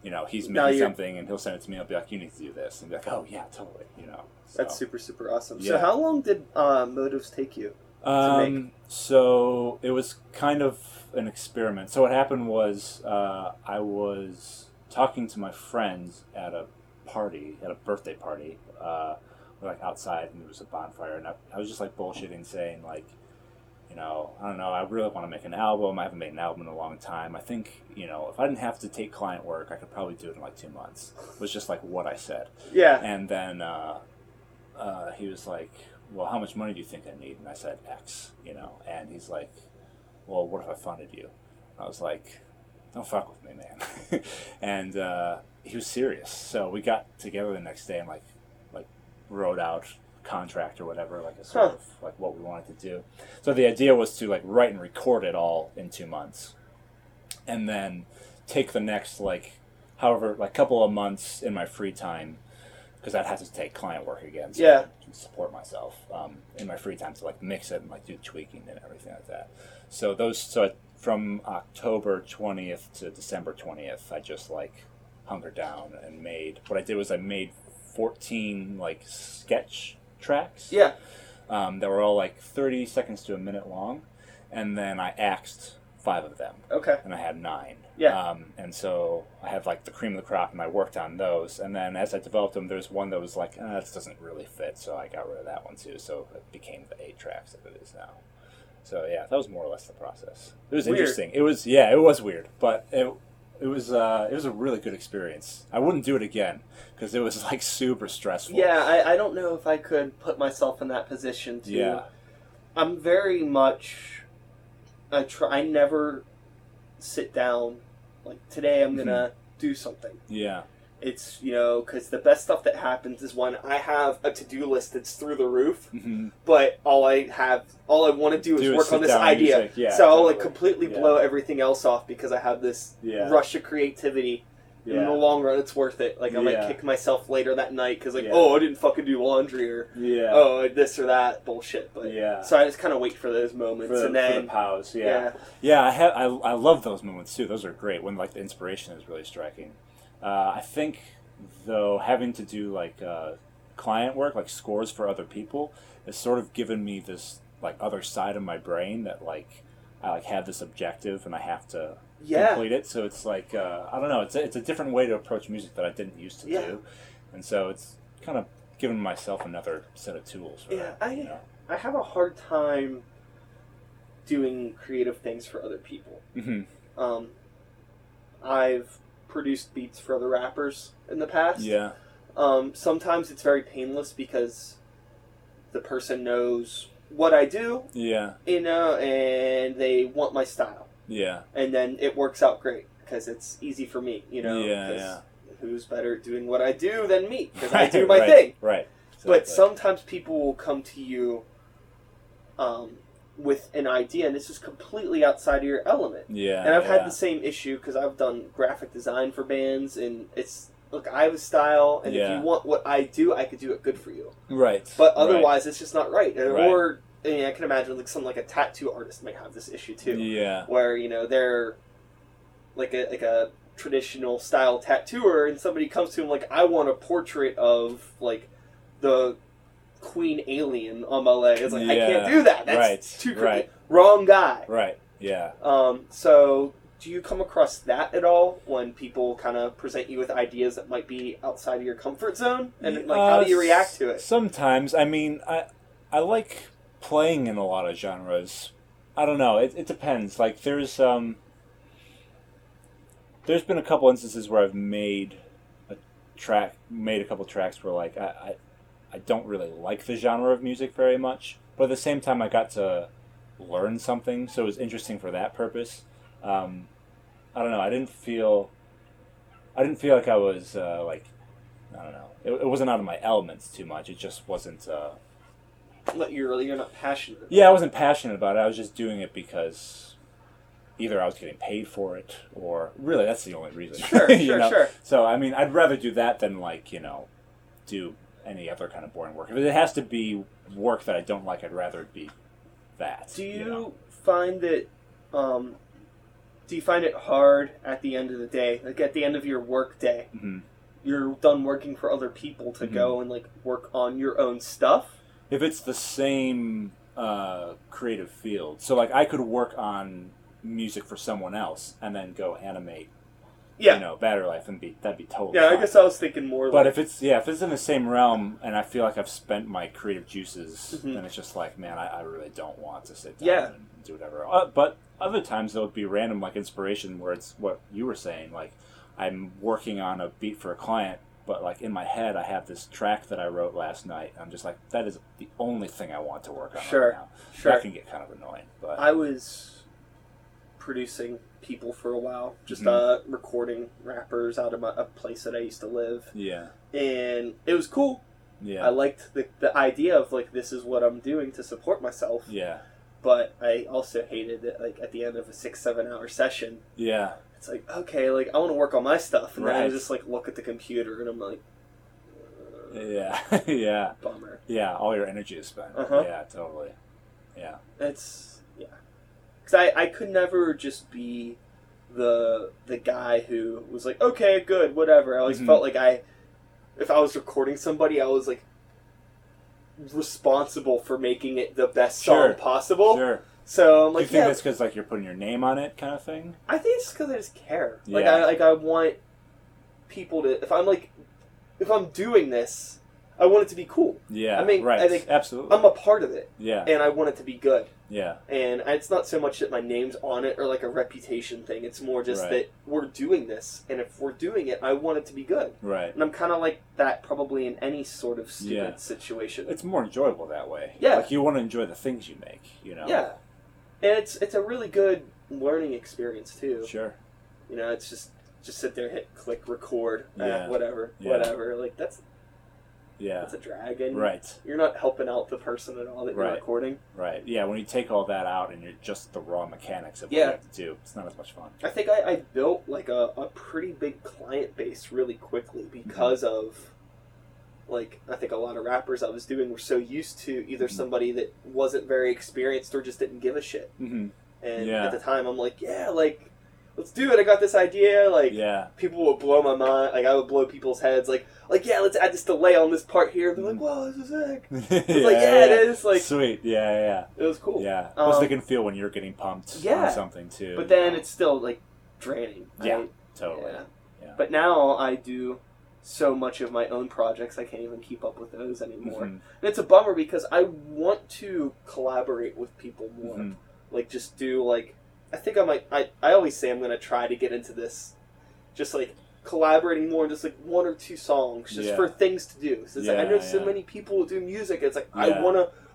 you know, he's making something, and he'll send it to me. I'll be like, "You need to do this," and be like, "Oh yeah, totally." You know. That's super super awesome. So Yeah. how long did uh, Motives take you? Um, so it was kind of an experiment. So what happened was uh, I was talking to my friends at a party, at a birthday party. Uh, we're like outside and there was a bonfire, and I, I was just like bullshitting, saying like, you know, I don't know, I really want to make an album. I haven't made an album in a long time. I think, you know, if I didn't have to take client work, I could probably do it in like two months. Was just like what I said. Yeah. And then uh, uh, he was like, "Well, how much money do you think I need?" And I said X, you know. And he's like, "Well, what if I funded you?" I was like, "Don't fuck with me, man." and uh, he was serious. So we got together the next day and like, like wrote out contract or whatever, like a sort Huh. of like what we wanted to do. So the idea was to like write and record it all in two months, and then take the next like, however, like couple of months in my free time because I'd have to take client work again. So Yeah. I support myself um, in my free time to like mix it and like do tweaking and everything like that. So those so from October twentieth to December twentieth, I just like hunkered down and made. What I did was I made fourteen like sketch tracks Yeah. um, that were all like thirty seconds to a minute long, and then I axed five of them Okay. and I had nine. Yeah. Um, and so I have like the cream of the crop, and I worked on those. And then as I developed them, there's one that was like, eh, this doesn't really fit, so I got rid of that one too. So it became the eight tracks that it is now. So yeah, that was more or less the process. It was Weird. interesting. It was yeah, it was weird, but it it was uh, it was a really good experience. I wouldn't do it again because it was like super stressful. Yeah, I, I don't know if I could put myself in that position to. Yeah. I'm very much. I try. I never sit down. Like today, I'm gonna do something. Yeah. It's you know because the best stuff that happens is when I have a to do list that's through the roof, hmm but all I have, all I want to do is Do work on this idea. music. Yeah, so I'll like completely Yeah. blow everything else off because I have this Yeah. rush of creativity. In the long run, it's worth it. Like I might Yeah. kick myself later that night because like, Yeah. oh, I didn't fucking do laundry or Yeah. oh this or that bullshit. But Yeah. so I just kind of wait for those moments for, and then the pause, yeah. yeah. Yeah, I have. I, I love those moments too. Those are great when like the inspiration is really striking. Uh, I think though having to do like uh, client work, like scores for other people, has sort of given me this like other side of my brain that like I like have this objective and I have to yeah complete it. So it's like uh, I don't know. It's a, it's a different way to approach music that I didn't used to Yeah. do, and so it's kind of given myself another set of tools. For Yeah, that, I- you know? I have a hard time doing creative things for other people. Mhm. Um, I've produced beats for other rappers in the past. Yeah. Um, sometimes it's very painless because the person knows what I do, Yeah. you know, and they want my style, Yeah. and then it works out great because it's easy for me. You know, Yeah, yeah. Who's better at doing what I do than me? Because I do my right, thing. Right. But sometimes people will come to you um, with an idea, and this is completely outside of your element. Yeah. And I've yeah. had the same issue because I've done graphic design for bands, and it's look, I have a style, and if you want what I do, I could do it good for you. Right. But right. otherwise, it's just not right. Right. Or I, mean, I can imagine like some like a tattoo artist might have this issue too, Yeah. where you know they're like a like a traditional style tattooer, and somebody comes to him like, I want a portrait of like the queen alien on my leg. It's like I can't do that. That's Right. too cr- Right. wrong guy. Right. Yeah. Um, so, do you come across that at all when people kind of present you with ideas that might be outside of your comfort zone? And like, how Uh, do you react to it? Sometimes. I mean, I I like playing in a lot of genres. I don't know. It, it depends. Like there's um there's been a couple instances where I've made a track, made a couple tracks where like I, I I don't really like the genre of music very much, but at the same time I got to learn something, so it was interesting for that purpose. Um, I don't know. I didn't feel I didn't feel like I was uh, like I don't know. It, it wasn't out of my elements too much. It just wasn't. Uh, Like, you're you're not passionate. yeah, I wasn't passionate about it. I was just doing it because either I was getting paid for it, or really that's the only reason. Sure, You sure, know? sure. So I mean, I'd rather do that than like you know, do any other kind of boring work. If it has to be work that I don't like, I'd rather it be that. Do you, know? find that? Um, do you find it hard at the end of the day, like at the end of your work day, Mhm. you're done working for other people to Mhm. go and like work on your own stuff? If it's the same uh, creative field, so like I could work on music for someone else and then go animate, Yeah, you know, Battery Life, and be that'd be totally. yeah. I guess I was thinking more. But like, if it's yeah, if it's in the same realm, and I feel like I've spent my creative juices, Mhm. then it's just like, man, I, I really don't want to sit down Yeah. and do whatever. Uh, but other times there would be random like inspiration where it's what you were saying, like I'm working on a beat for a client, but like in my head I have this track that I wrote last night. I'm just like, that is the only thing I want to work on Sure. right now. sure. That can get kind of annoying, but I was producing people for a while, just Mhm. uh, recording rappers out of my, a place that I used to live, yeah, and it was cool. yeah, I liked the, the idea of like this is what I'm doing to support myself, yeah, but I also hated it. like at the end of a six seven hour session, yeah, it's like okay, like I want to work on my stuff, and then I Right. just like look at the computer and I'm like, yeah, yeah, bummer. yeah. All your energy is spent. Uh-huh. Yeah, totally. Yeah. It's yeah, because I I could never just be the the guy who was like okay good whatever. I always Mhm. felt like I if I was recording somebody I was like responsible for making it the best Sure. song possible. Sure. So I'm like, Do you think yeah, that's because like you're putting your name on it, kind of thing? I think it's because I just care. Like Yeah. I like I want people to if I'm like if I'm doing this I want it to be cool. Yeah. I mean, right. I think absolutely. I'm a part of it yeah. and I want it to be good. Yeah. and it's not so much that my name's on it or like a reputation thing. It's more just Right. that we're doing this, and if we're doing it, I want it to be good. Right. And I'm kind of like that probably in any sort of stupid Yeah. situation. It's more enjoyable that way. Yeah. Like you want to enjoy the things you make. You know. Yeah, and it's it's a really good learning experience too. Sure. You know, it's just just sit there, hit click, record, eh, Yeah. whatever, Yeah. whatever. Like that's Yeah. that's a drag, and Right. you're not helping out the person at all that you're recording. Right. Yeah. When you take all that out and you're just the raw mechanics of what Yeah. you have to do, it's not as much fun. I think I, I built like a, a pretty big client base really quickly because of like I think a lot of rappers I was doing were so used to either Mhm. somebody that wasn't very experienced or just didn't give a shit. Mm-hmm. And Yeah. at the time I'm like, yeah, like let's do it. I got this idea. Like Yeah. people would blow my mind. Like I would blow people's heads. Like like yeah, let's add this delay on this part here. They're like, Mhm. whoa, this is sick. it's like, yeah, it is, like- sweet. Yeah. Yeah. It was cool. Yeah. Plus, Um, they can feel when you're getting pumped yeah. something too. But then it's still like draining. Yeah. right? totally. Yeah. Yeah. But now I do so much of my own projects, I can't even keep up with those anymore. Mhm. And it's a bummer because I want to collaborate with people more. Mhm. Like, just do, like, I think I might, I, I always say I'm going to try to get into this. Just, like, collaborating more, just, like, one or two songs, just Yeah. for things to do. So it's like, I Yeah, know so many people do music. It's like, I Yeah.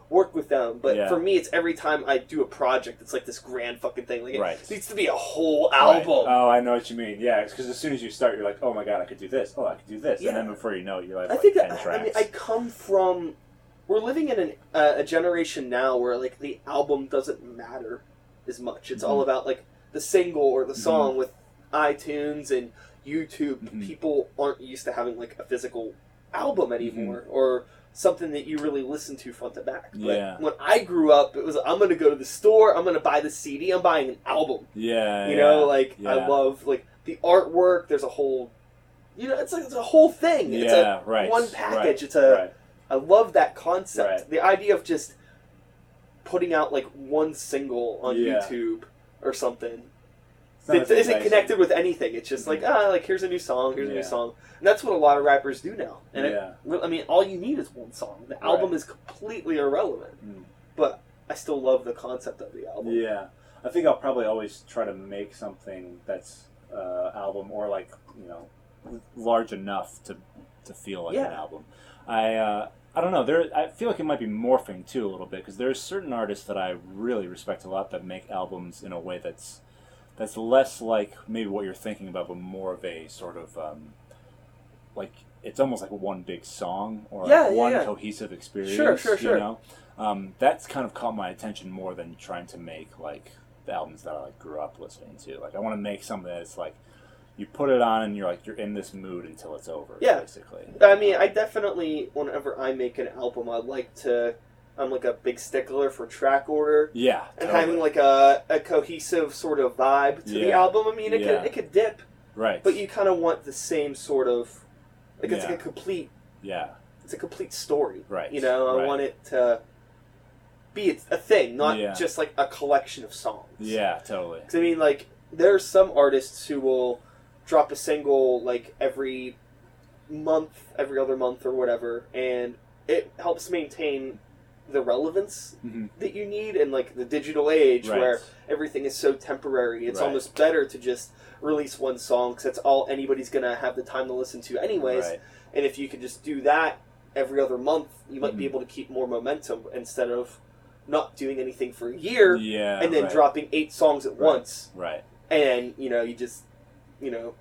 Work with them. But Yeah. for me, it's every time I do a project, it's like this grand fucking thing. Like it Right. needs to be a whole Right. album. Oh, I know what you mean. Yeah, because as soon as you start, you're like, oh my god, I could do this. Oh, I could do this. Yeah. And then before you know it, you're like, I like think 10 that. I mean, I come from. We're living in an, uh, a generation now where like the album doesn't matter as much. It's all Mhm. about like the single or the Mm-hmm. song with iTunes and YouTube. Mhm. People aren't used to having like a physical album Mm-hmm. anymore or something that you really listen to front to back. But Yeah. when I grew up, it was I'm going to go to the store. I'm going to buy the CD. I'm buying an album. yeah. You yeah, know, like I love like the artwork. There's a whole. You know, it's like it's a whole thing. It's a Yeah, right. one package. Right, It's a. right. I love that concept. Right. The idea of just putting out like one single on Yeah. YouTube or something that isn't connected with anything. It's just like ah, like here's a new song, here's a new song, and that's what a lot of rappers do now. And Yeah. it, I mean, all you need is one song. The album is completely irrelevant, Mm. but I still love the concept of the album. Yeah, I think I'll probably always try to make something that's uh, album or like you know large enough to to feel like an album. I uh, I don't know. There, I feel like it might be morphing too a little bit because there's certain artists that I really respect a lot that make albums in a way that's that's less like maybe what you're thinking about, but more of a sort of um, like it's almost like one big song or like Yeah, yeah, one yeah. cohesive experience. Sure, sure, sure. You know, um, that's kind of caught my attention more than trying to make like the albums that I like grew up listening to. Like I want to make something that's like you put it on and you're like you're in this mood until it's over. Yeah. basically. I mean, I definitely, whenever I make an album, I like to. I'm like a big stickler for track order Yeah, and totally. having like a, a cohesive sort of vibe to the album. I mean, it Yeah. could it could dip, right, but you kind of want the same sort of like it's Yeah. like a complete yeah, it's a complete story. Right, You know, I right. want it to be a thing, not Yeah. just like a collection of songs. yeah, totally. 'Cause, I mean, like there are some artists who will drop a single like every month, every other month, or whatever, and it helps maintain the relevance Mhm. that you need in like the digital age Right. where everything is so temporary. It's Right. almost better to just release one song because that's all anybody's gonna have the time to listen to, anyways. Right. And if you could just do that every other month, you might be Mhm. able to keep more momentum instead of not doing anything for a year Yeah, and then dropping eight songs at once, Right. and you know you just you know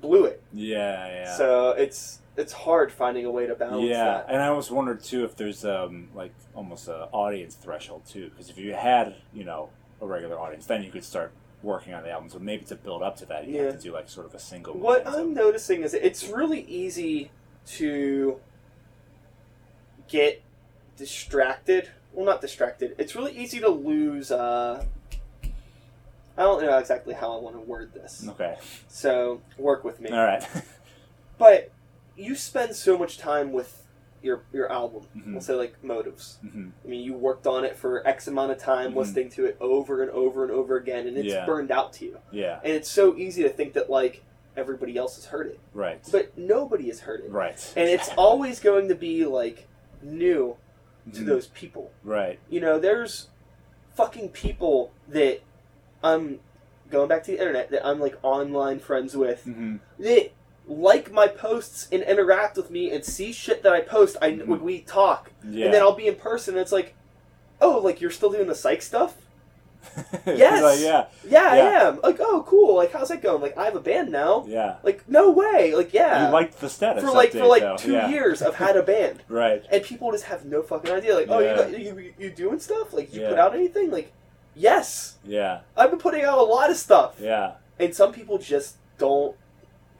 blew it. Yeah, yeah. So it's it's hard finding a way to balance yeah, that. and I always wondered too if there's um like almost a audience threshold too, because if you had you know a regular audience, then you could start working on the album. So maybe to build up to that, you Yeah. have to do like sort of a single. What. I'm noticing is it's really easy to get distracted. Well, not distracted. It's really easy to lose. Uh, I don't know exactly how I want to word this, Okay. so work with me. All right. But you spend so much time with your your album. Mhm. We'll say like motives. hmm I mean, you worked on it for X amount of time, Mhm. listening to it over and over and over again, and it's Yeah. burned out to you. Yeah. And it's so easy to think that like everybody else has heard it, Right. but nobody has heard it. right. And it's always going to be like new to Mhm. those people. Right. You know, there's fucking people that I'm going back to the internet that I'm like online friends with hmm that like my posts and interact with me and see shit that I post. I Mhm. when we talk, Yeah. and then I'll be in person. and It's like, oh, like you're still doing the psych stuff. Yes! like, yeah. Yeah, I am. Like, oh, cool. Like, how's that going? Like, I have a band now. Yeah. Like, no way. Like, yeah. You liked the status for like update, for like though. two yeah. years, I've had a band, Right. and people just have no fucking idea. Like, oh, you, Yeah. got, you you doing stuff? Like, you Yeah. put out anything? Like, yes, Yeah. I've been putting out a lot of stuff, Yeah. and some people just don't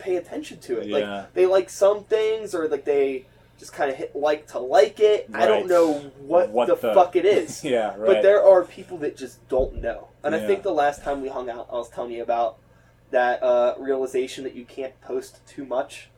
pay attention to it. Yeah. Like, they like some things, or like they just kind of hit like to like it. I don't know what, What the, the- fuck it is. Yeah. Right. But there are people that just don't know. And I think the last time we hung out, I was telling you about that uh, realization that you can't post too much.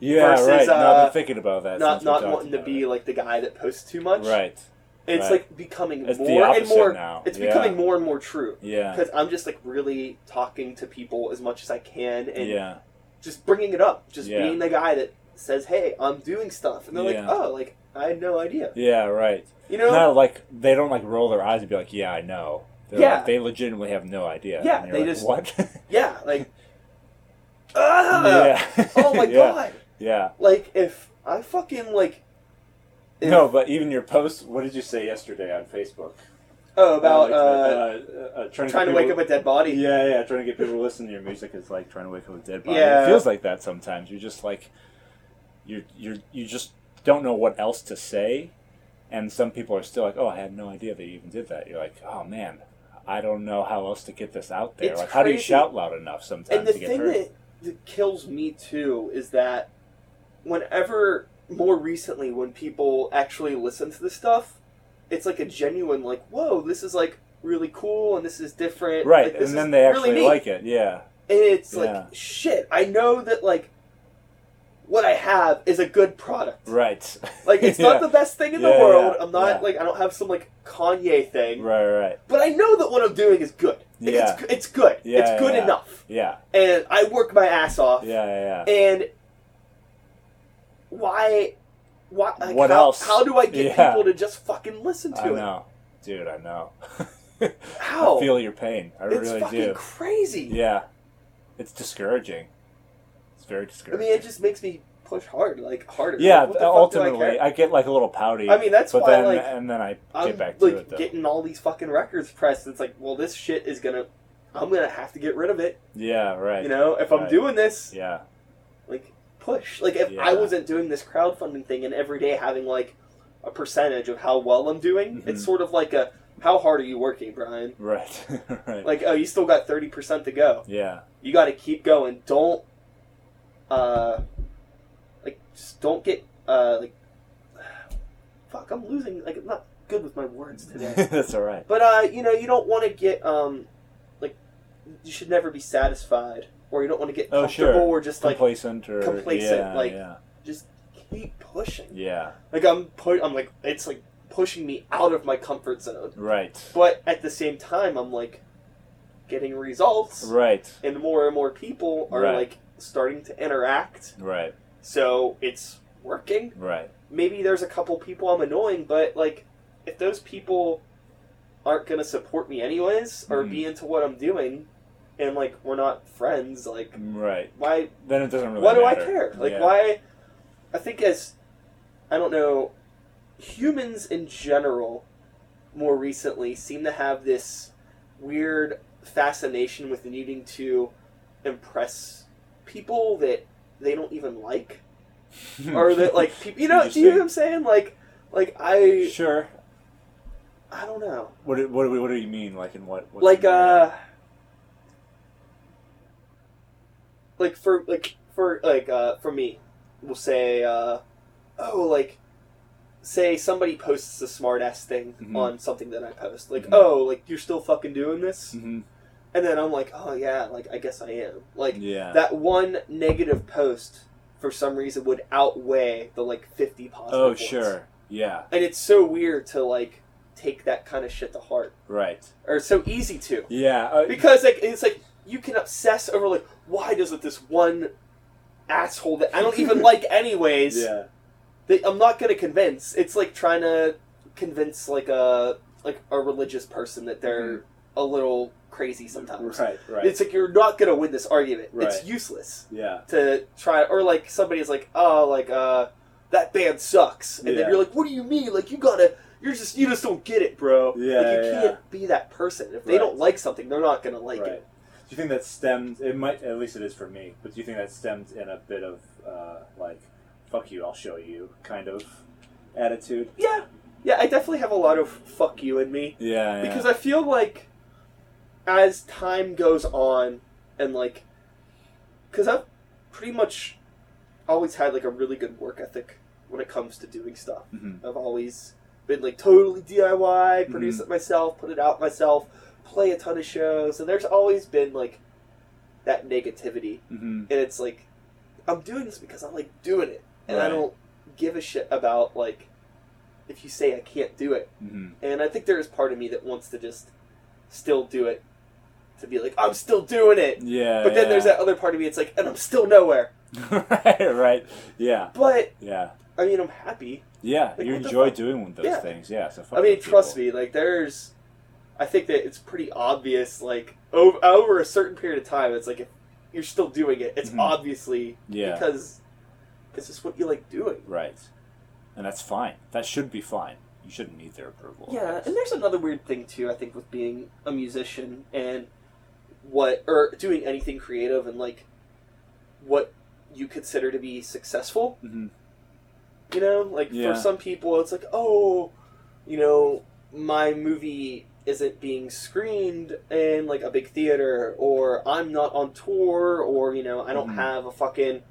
yeah. versus, right. no, I've uh, been thinking about that. not not wanting to be it. like the guy that posts too much. Right. It's right. like becoming It's more and more. now. It's Yeah. becoming more and more true Yeah. because I'm just like really talking to people as much as I can and Yeah. Just bringing it up, just Yeah. being the guy that says, "Hey, I'm doing stuff," and they're Yeah. like, "Oh, like I had no idea," Yeah. Right. you know? No, like they don't like roll their eyes and be like, "Yeah, I know." They're Yeah. like, they legitimately have no idea. Yeah, they like, just- what? Yeah, like, ah, yeah. oh my yeah. god. Yeah. Like if I fucking like if- No, but even your post. What did you say yesterday on Facebook? Oh about like, uh, uh, uh, trying, trying to wake up a dead body. Yeah, yeah, trying to get people to listen to your music is like trying to wake up a dead body. Yeah. It feels like that sometimes. You're just like, you you you just don't know what else to say, and some people are still like, "Oh, I had no idea that you even did that." You're like, "Oh man, I don't know how else to get this out there. It's like, how do you shout loud enough sometimes And the to get thing heard?" that, that kills me too is that whenever more recently when people actually listen to this stuff, it's like a genuine like, whoa, this is like really cool and this is different. right, Like, and then they actually neat. like it. Yeah, And it's Yeah. like shit. I know that like what I have is a good product. right. Like it's Yeah. not the best thing in the world. yeah, I'm not yeah. like I don't have some like Kanye thing. right, right. But I know that what I'm doing is good. Like, Yeah. It's it's good. Yeah, it's good yeah. enough. Yeah, And I work my ass off. yeah, yeah. yeah. And why why like, What how, else? How do I get Yeah. people to just fucking listen to I it? know, dude. I know. How? I feel your pain. I it's really fucking do. crazy. Yeah, it's discouraging. It's very discouraging. I mean, it just makes me push hard, like harder. yeah, Like, what the fuck do I ultimately, care? I, get like a little pouty. I mean, that's but why, then like, and then I I'm get back to like it. Though. getting all these fucking records pressed. It's like, well, this shit is gonna. I'm gonna have to get rid of it. yeah, right. You know, if I'm doing this, Yeah, like push. Like if I wasn't doing this crowdfunding thing and every day having like a percentage of how well I'm doing, Mhm. it's sort of like a how hard are you working, Brian? right, right. Like, oh, you still got thirty percent to go. yeah, You got to keep going. Don't, uh, like, just don't get uh, like, fuck. I'm losing. Like, I'm not good with my words today. that's all right. but uh, you know, you don't want to get um, like, you should never be satisfied, or you don't want to get Oh, comfortable, sure. or just like Complacent or complacent, yeah, like- yeah, just keep pushing. yeah, Like I'm put. I'm like it's like pushing me out of my comfort zone. right, But at the same time, I'm like getting results, right, and more and more people are Right. like starting to interact. right, So it's working. right. Maybe there's a couple people I'm annoying, but like if those people aren't gonna support me anyways or Mhm. be into what I'm doing, and like we're not friends, like Right. why Then it doesn't really. why do matter. I care? Like, Yeah. why? I think as I don't know, humans in general, more recently, seem to have this weird fascination with needing to impress people that they don't even like, or that like people. You know, do you know what I'm saying? Like, like I, Sure. I don't know. What do, what what do you mean? Like in what? like uh like for like for like uh for me we'll say uh oh like say somebody posts a smart ass thing Mhm. on something that i post like Mhm. oh like you're still fucking doing this Mhm. and then i'm like oh yeah like i guess i am like Yeah. that one negative post for some reason would outweigh the like 50 positive oh sure. Yeah. and it's so weird to like take that kind of shit to heart Right. or so easy to Yeah. Uh, because like it's like you can obsess over like why doesn't this one asshole that I don't even like anyways yeah. that I'm not gonna convince. It's like trying to convince like a like a religious person that they're a little crazy sometimes. Mm-hmm. Right. Right. It's like you're not gonna win this argument. It's useless yeah. to try or like somebody's like, oh like uh that band sucks and Yeah. then you're like, What do you mean? Like you gotta you're just you just don't get it, bro. Yeah, like you yeah, can't be that person. If they Right. don't like something, they're not gonna like right. it. Do you think that stemmed? It might. At least it is for me. But do you think that stemmed in a bit of uh, like, "fuck you, I'll show you" kind of attitude? Yeah, yeah, I definitely have a lot of fuck you in me Yeah. yeah. because I feel like as time goes on and like, because I've pretty much always had like a really good work ethic when it comes to doing stuff. Mhm. I've always been like totally DIY, produce Mhm. it myself, put it out myself, play a ton of shows, and there's always been like that negativity, Mhm. and it's like I'm doing this because I'm like doing it, and I don't give a shit about like if you say I can't do it. Mhm. And I think there is part of me that wants to just still do it, to be like I'm still doing it. Yeah. But then there's that other part of me. It's like, and I'm still nowhere. right. Right. Yeah. But Yeah. I mean, I'm happy. Yeah. Like, you enjoy doing those Yeah. things. Yeah. So. I mean, trust people. me. Like, there's, I think that it's pretty obvious. Like over over a certain period of time, it's like if you're still doing it, it's Mhm. obviously Yeah. because it's just what you like doing. Right. and that's fine. That should be fine. You shouldn't need their approval. Yeah, and there's another weird thing too. I think with being a musician and what or doing anything creative and like what you consider to be successful. hmm You know, like Yeah. for some people, it's like, oh, you know, my movie isn't being screened in like a big theater, or I'm not on tour, or you know, I don't Mhm. have a fucking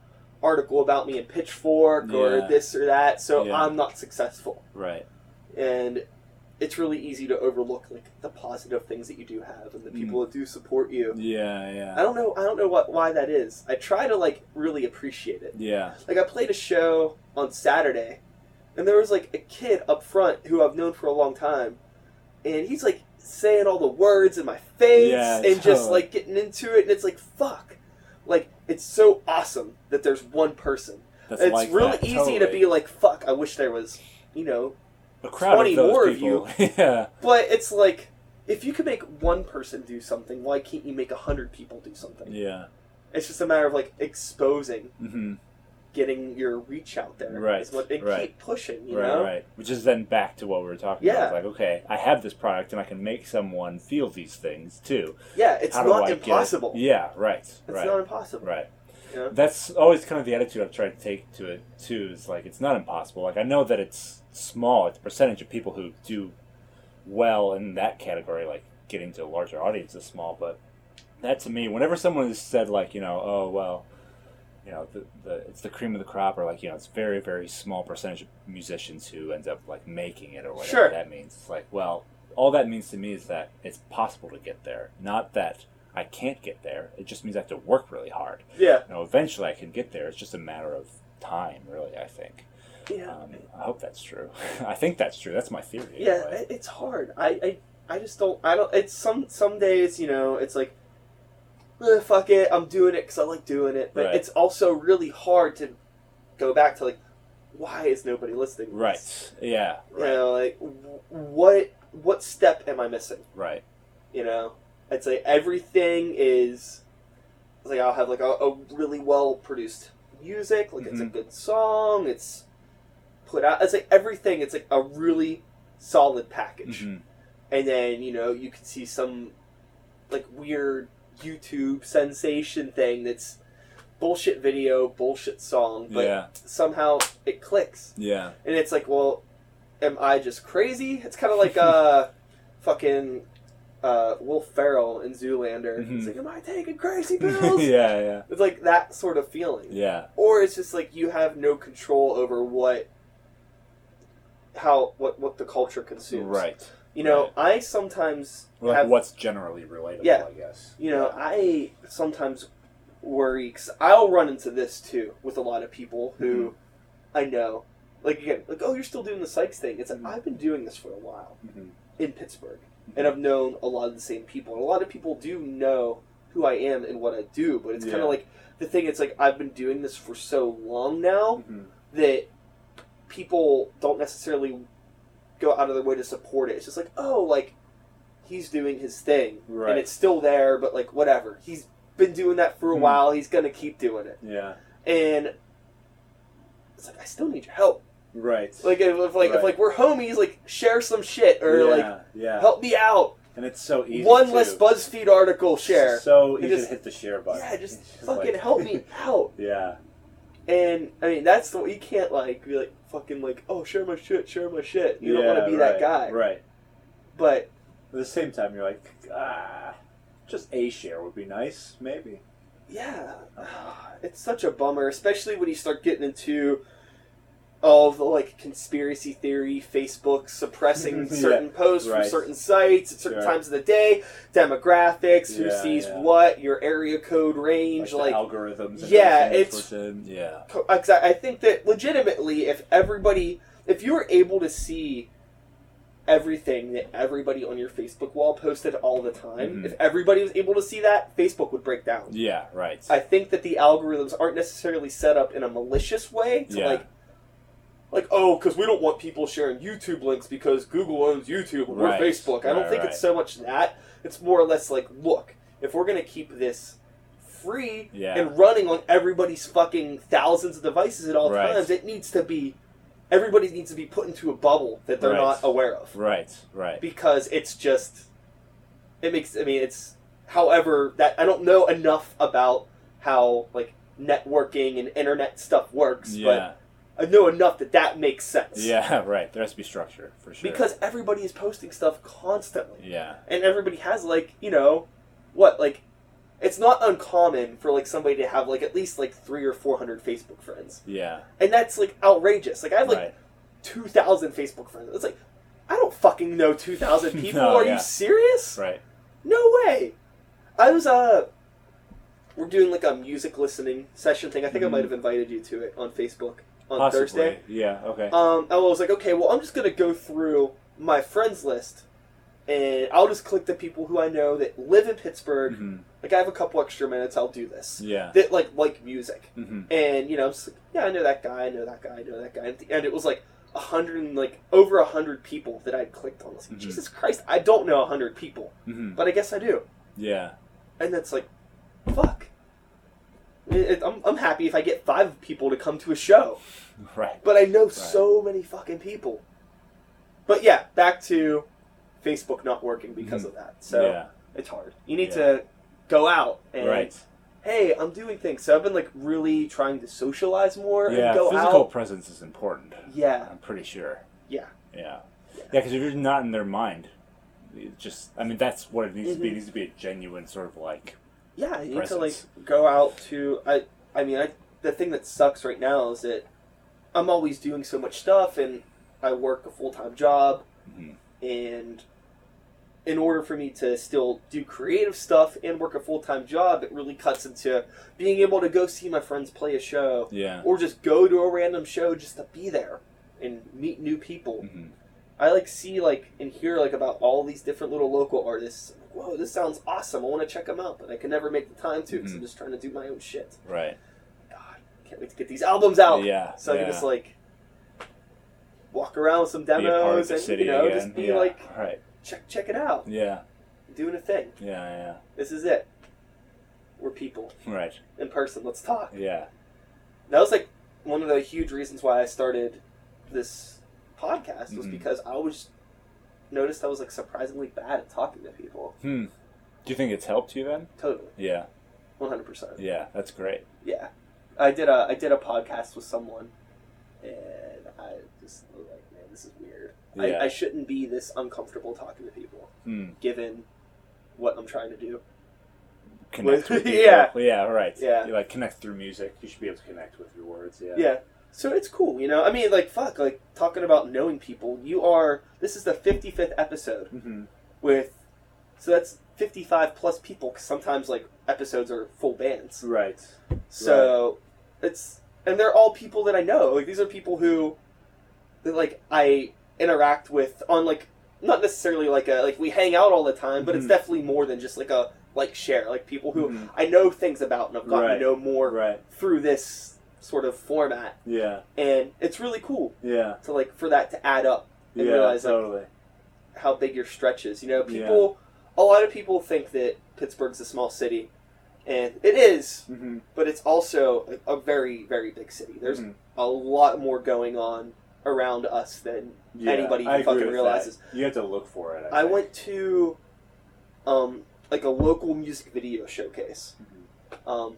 article about me in Pitchfork or this or that, so Yeah. I'm not successful. Right. And it's really easy to overlook like the positive things that you do have and the people that do support you. Yeah. Yeah. I don't know. I don't know what why that is. I try to like really appreciate it. Yeah. Like I played a show on Saturday, and there was like a kid up front who I've known for a long time, and he's like saying all the words in my face Yeah, and just like getting into it, and it's like fuck, like it's so awesome that there's one person. That's it's like really that, easy to be like fuck. I wish there was, you know, a crowd 20 of more of you yeah. but it's like. If you could make one person do something, why can't you make a hundred people do something? Yeah. It's just a matter of like exposing hmm getting your reach out there. Right, is what- and right. keep pushing, you right. know? Right. Which is then back to what we were talking Yeah. about. It's like, okay, I have this product, and I can make someone feel these things too. Yeah, it's How not I get it? impossible. Yeah. Right. It's right. not impossible. Right. Know? That's always kind of the attitude I've tried to take to it too. Is like it's not impossible. Like I know that it's small. It's a percentage of people who do well in that category, like getting to a larger audience is small. But that to me, whenever someone has said like you know, oh well, you know, the, the it's the cream of the crop, or like you know, it's very very small percentage of musicians who end up like making it or whatever Sure. that means. It's like well, all that means to me is that it's possible to get there, not that. I can't get there. It just means I have to work really hard Yeah. you know, eventually I can get there. It's just a matter of time, really. I think. Yeah. Um, I hope that's true. I think that's true. That's my theory. yeah, anyway. it's hard. I, I I just don't I don't it's some some days, you know, it's like eh, fuck it, I'm doing it cuz I like doing it. But Right. it's also really hard to go back to like why is nobody listening? to Right. this? Yeah. You Right. know, like w- what what step am I missing? Right. You know, it's like everything is it's like I'll have like a, a really well produced music, like it's a Mhm. good song, it's put out. It's like everything. It's like a really solid package, Mhm. and then you know you can see some like weird YouTube sensation thing that's bullshit video, bullshit song, but Yeah. somehow it clicks, Yeah. and it's like, well, am I just crazy? It's kind of like uh, fucking uh, Will Ferrell in Zoolander. Mhm. It's like, am I taking crazy pills? yeah. Yeah. It's like that sort of feeling. Yeah. Or it's just like you have no control over what how what what the culture consumes. Right. You know, I sometimes Like have what's generally relatable, Yeah. I guess. you know, I sometimes worry because I'll run into this too with a lot of people who Mm-hmm. I know, like again, like oh, you're still doing the Sykes thing. It's like Mhm. I've been doing this for a while Mhm. in Pittsburgh, and I've known a lot of the same people, and a lot of people do know who I am and what I do. But it's kind of like the thing. It's like I've been doing this for so long now Mhm. that people don't necessarily go out of their way to support it. It's just like, oh, like he's doing his thing, Right. and it's still there, but like whatever. He's been doing that for a Hmm. while. He's gonna keep doing it, Yeah. and it's like I still need your help. Right. Like if, if like if like we're homies, like share some shit or yeah. like yeah. help me out. And it's so easy. One too. less BuzzFeed article share. So You easy just- to hit the share button. Yeah, just It's fucking like- help me out. Yeah. And I mean, that's the you can't like be like fucking like oh share my shit, share my shit. You don't want to be right, that guy. Right. But At the same time, you're like, ah, just a share would be nice, maybe. yeah, it's such a bummer, especially when you start getting into all of the like conspiracy theory, Facebook suppressing Yeah, certain posts from certain sites at certain Sure. times of the day, demographics, who Yeah, sees yeah. what, your area code range, Like, like algorithms. Yeah, it's- yeah. Exactly. I think that legitimately, if everybody, if you were able to see everything that everybody on your Facebook wall posted all the time, Mhm. if everybody was able to see that, Facebook would break down. Yeah. Right. I think that the algorithms aren't necessarily set up in a malicious way to Yeah. like, like oh, because we don't want people sharing YouTube links because Google owns YouTube and Right. Facebook. I don't Right, think right. it's so much that. It's more or less like, look, if we're gonna keep this free Yeah. and running on everybody's fucking thousands of devices at all times, it needs to be everybody needs to be put into a bubble that they're not aware of Right. Right. because it's just it makes I mean it's however that I don't know enough about how like networking and internet stuff works, Yeah. but I know enough that that makes sense. Yeah. Right. There has to be structure for sure. Because everybody is posting stuff constantly. Yeah. And everybody has like, you know, what like it's not uncommon for like somebody to have like at least like 3 or 400 Facebook friends. Yeah. And that's like outrageous. Like I have like right. 2000 Facebook friends. It's like I don't fucking know 2000 people. No, Are yeah. you serious? Right. No way. I was uh we're doing like a music listening session thing. I think I Mhm. might have invited you to it on Facebook on Possibly. Thursday. Yeah. Okay. Um I was like, okay, well I'm just gonna go through my friends list and I'll just click the people who I know that live in Pittsburgh. hmm Like I have a couple extra minutes, I'll do this. Yeah. That like like music. hmm And you know, it's like, yeah, I know that guy, I know that guy, I know that guy. And at the end it was like a hundred and like over a hundred people that I'd clicked on. I like, Mhm. Jesus Christ, I don't know a hundred people. hmm But I guess I do. Yeah. And that's like, fuck. It, I'm, I'm happy if I get five people to come to a show. Right. But I know so many fucking people. But yeah, back to Facebook not working because Mhm. of that. So yeah. it's hard. You need Yeah. to go out and, Right. hey, I'm doing things. So I've been like really trying to socialize more Yeah. and go Physical out. presence is important. Yeah, I'm pretty sure. yeah. Yeah. Yeah, because if you're not in their mind, it just I mean that's what it needs to be. It Mhm. needs to be a genuine sort of like Yeah, you need to like go out to. I I mean, I the thing that sucks right now is that I'm always doing so much stuff, and I work a full time job, Mhm. and in order for me to still do creative stuff and work a full time job, it really cuts into being able to go see my friends play a show, yeah. or just go to a random show just to be there and meet new people. hmm I like see like and hear like about all these different little local artists. I'm Whoa, this sounds awesome! I want to check them out, but I can never make the time to because I'm Mhm. just trying to do my own shit. Right. God, can't wait to get these albums out. Yeah. so I can just like walk around with some be a part of demos and you know again. just be yeah. like right. check check it out, Yeah. doing a thing. Yeah. Yeah. This is it. We're people Right. in person. Let's talk. Yeah. That was like one of the huge reasons why I started this podcast was Mhm. because I was noticed I was like surprisingly bad at talking to people. Hmm. Do you think it's helped you then? Totally, Yeah. one hundred percent. Yeah. That's great. Yeah, I did a I did a podcast with someone, and I just was like, man, this is weird. Yeah. I, I shouldn't be this uncomfortable talking to people, Hmm. given what I'm trying to do. Connect With- with people. yeah. Yeah. Right. Yeah. You like connect through music. You should be able to connect with your words. Yeah. Yeah. So it's cool, you know. I mean, like, fuck, like talking about knowing people. You are. This is the 55th episode hmm with, so that's 55 plus people. Cause sometimes like episodes are full bands. Right. So it's and they're all people that I know. Like these are people who that like I interact with on like not necessarily like a like we hang out all the time, but it's Mhm. definitely more than just like a like share. Like people who Mhm. I know things about and I've gotten Right. to know more Right. through this sort of format. Yeah. And it's really cool Yeah. to like for that to add up and yeah. realize like how big your stretch is. You know, people a lot of people think that Pittsburgh's a small city. And it is, hmm but it's also a, a very, very big city. There's Mhm. a lot more going on around us than Yeah, anybody fucking realizes. that. You have to look for it. I, I went to um, like a local music video showcase, Mhm. um,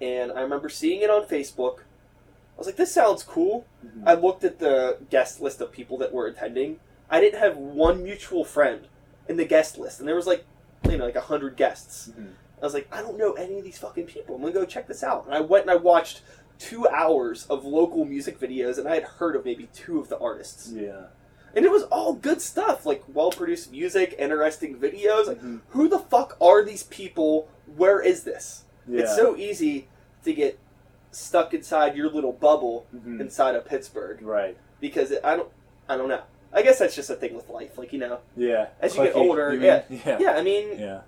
and I remember seeing it on Facebook. I was like, "This sounds cool." Mhm. I looked at the guest list of people that were attending. I didn't have one mutual friend in the guest list, and there was like, you know, like a hundred guests. Mhm. I was like, I don't know any of these fucking people. I'm gonna go check this out. And I went and I watched two hours of local music videos, and I had heard of maybe two of the artists, Yeah. and it was all good stuff, like well produced music, interesting videos. Like, Mhm. who the fuck are these people? Where is this? Yeah. It's so easy to get stuck inside your little bubble Mhm. inside of Pittsburgh Right. because it, I don't, I don't know. I guess that's just a thing with life, like you know. Yeah. As you get Clicky, older, mean? yeah. Yeah. Yeah, I mean, Yeah.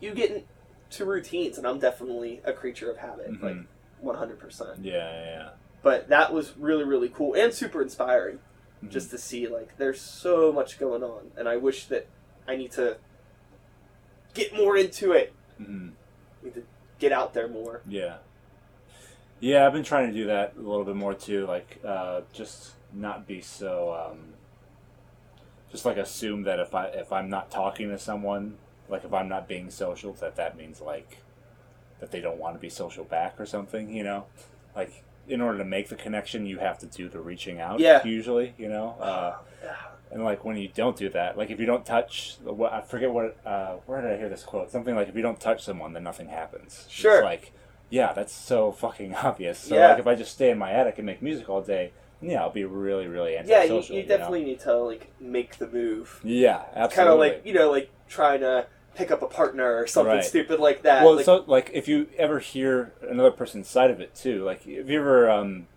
you get into routines, and I'm definitely a creature of habit, like Mhm. 100. percent Yeah. Yeah. But that was really, really cool and super inspiring, Mhm. just to see like there's so much going on, and I wish that I need to get more into it, Mhm. need to get out there more. Yeah. Yeah, I've been trying to do that a little bit more too. Like, uh, just not be so. Um, just like assume that if I if I'm not talking to someone, like if I'm not being social, that that means like that they don't want to be social back or something. You know, like in order to make the connection, you have to do the reaching out. Yeah. Usually, you know. Uh, and like when you don't do that, like if you don't touch, what I forget what uh, where did I hear this quote? Something like if you don't touch someone, then nothing happens. Sure. It's like, yeah, that's so fucking obvious. So Yeah. like if I just stay in my attic and make music all day, yeah, I'll be really, really Yeah, you, antisocial. you know? definitely need to like make the move. Yeah, absolutely. Kind of like you know, like trying to pick up a partner or something Right. stupid like that. well, like, so like if you ever hear another person's side of it too, like if you ever um,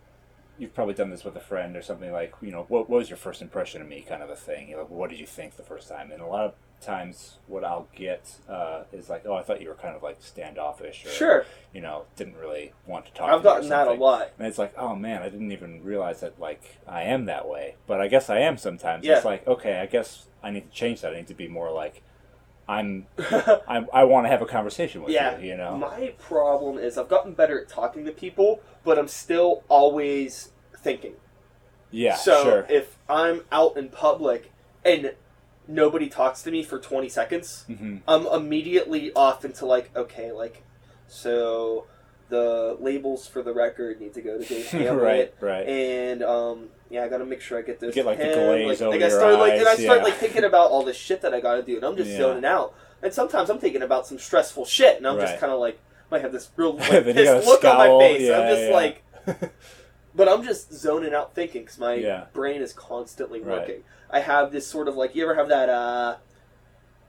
you've probably done this with a friend or something like you know what, what was your first impression of me kind of a thing. You know, what did you think the first time? And a lot of times, what I'll get uh, is like, oh, I thought you were kind of like standoffish or sure, you know didn't really want to talk. I've to gotten that a lot. And it's like, oh man, I didn't even realize that like I am that way. But I guess I am sometimes. Yeah. It's like, okay, I guess I need to change that. I need to be more like I'm I, I want to have a conversation with Yeah, you, you know. My problem is I've gotten better at talking to people, but I'm still always thinking. yeah, so sure. if I'm out in public and nobody talks to me for 20 seconds, hmm I'm immediately off into like, okay, like, so the labels for the record need to go to Dave Hamlet. right, right. And um, yeah, I gotta make sure I get those. You get, like, the him. glaze like, over like, I your start, like, and I start yeah. like thinking about all this shit that I gotta do, and I'm just Yeah. zoning out. And sometimes I'm thinking about some stressful shit, and I'm just kind of like, I have this real like, pissed look on my face. yeah, I'm just like, but I'm just zoning out thinking because my Yeah. brain is constantly Right. working. I have this sort of like, you ever have that, uh,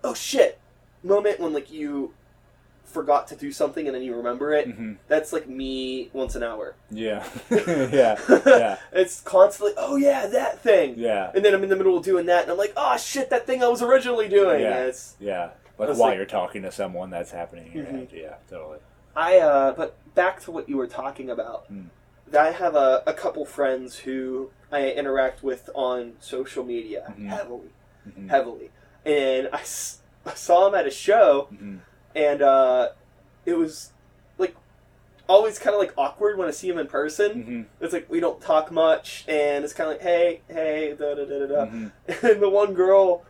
oh shit moment when like you forgot to do something and then you remember it? hmm That's like me once an hour. Yeah, yeah, yeah, it's constantly, oh yeah, that thing. yeah, And then I'm in the middle of doing that, and I'm like, oh shit, that thing I was originally doing. Yeah. And it's yeah. Like It's while like- you're talking to someone, that's happening in your Mhm. head. Yeah, totally. I. Uh, but back to what you were talking about. Hmm. I have a, a couple friends who I interact with on social media Mhm. heavily, hmm heavily, and I, s- I saw them at a show, hmm and uh, it was like always kind of like awkward when I see them in person. hmm It's like we don't talk much, and it's kind of like, hey, hey, da da da da da. hmm And the one girl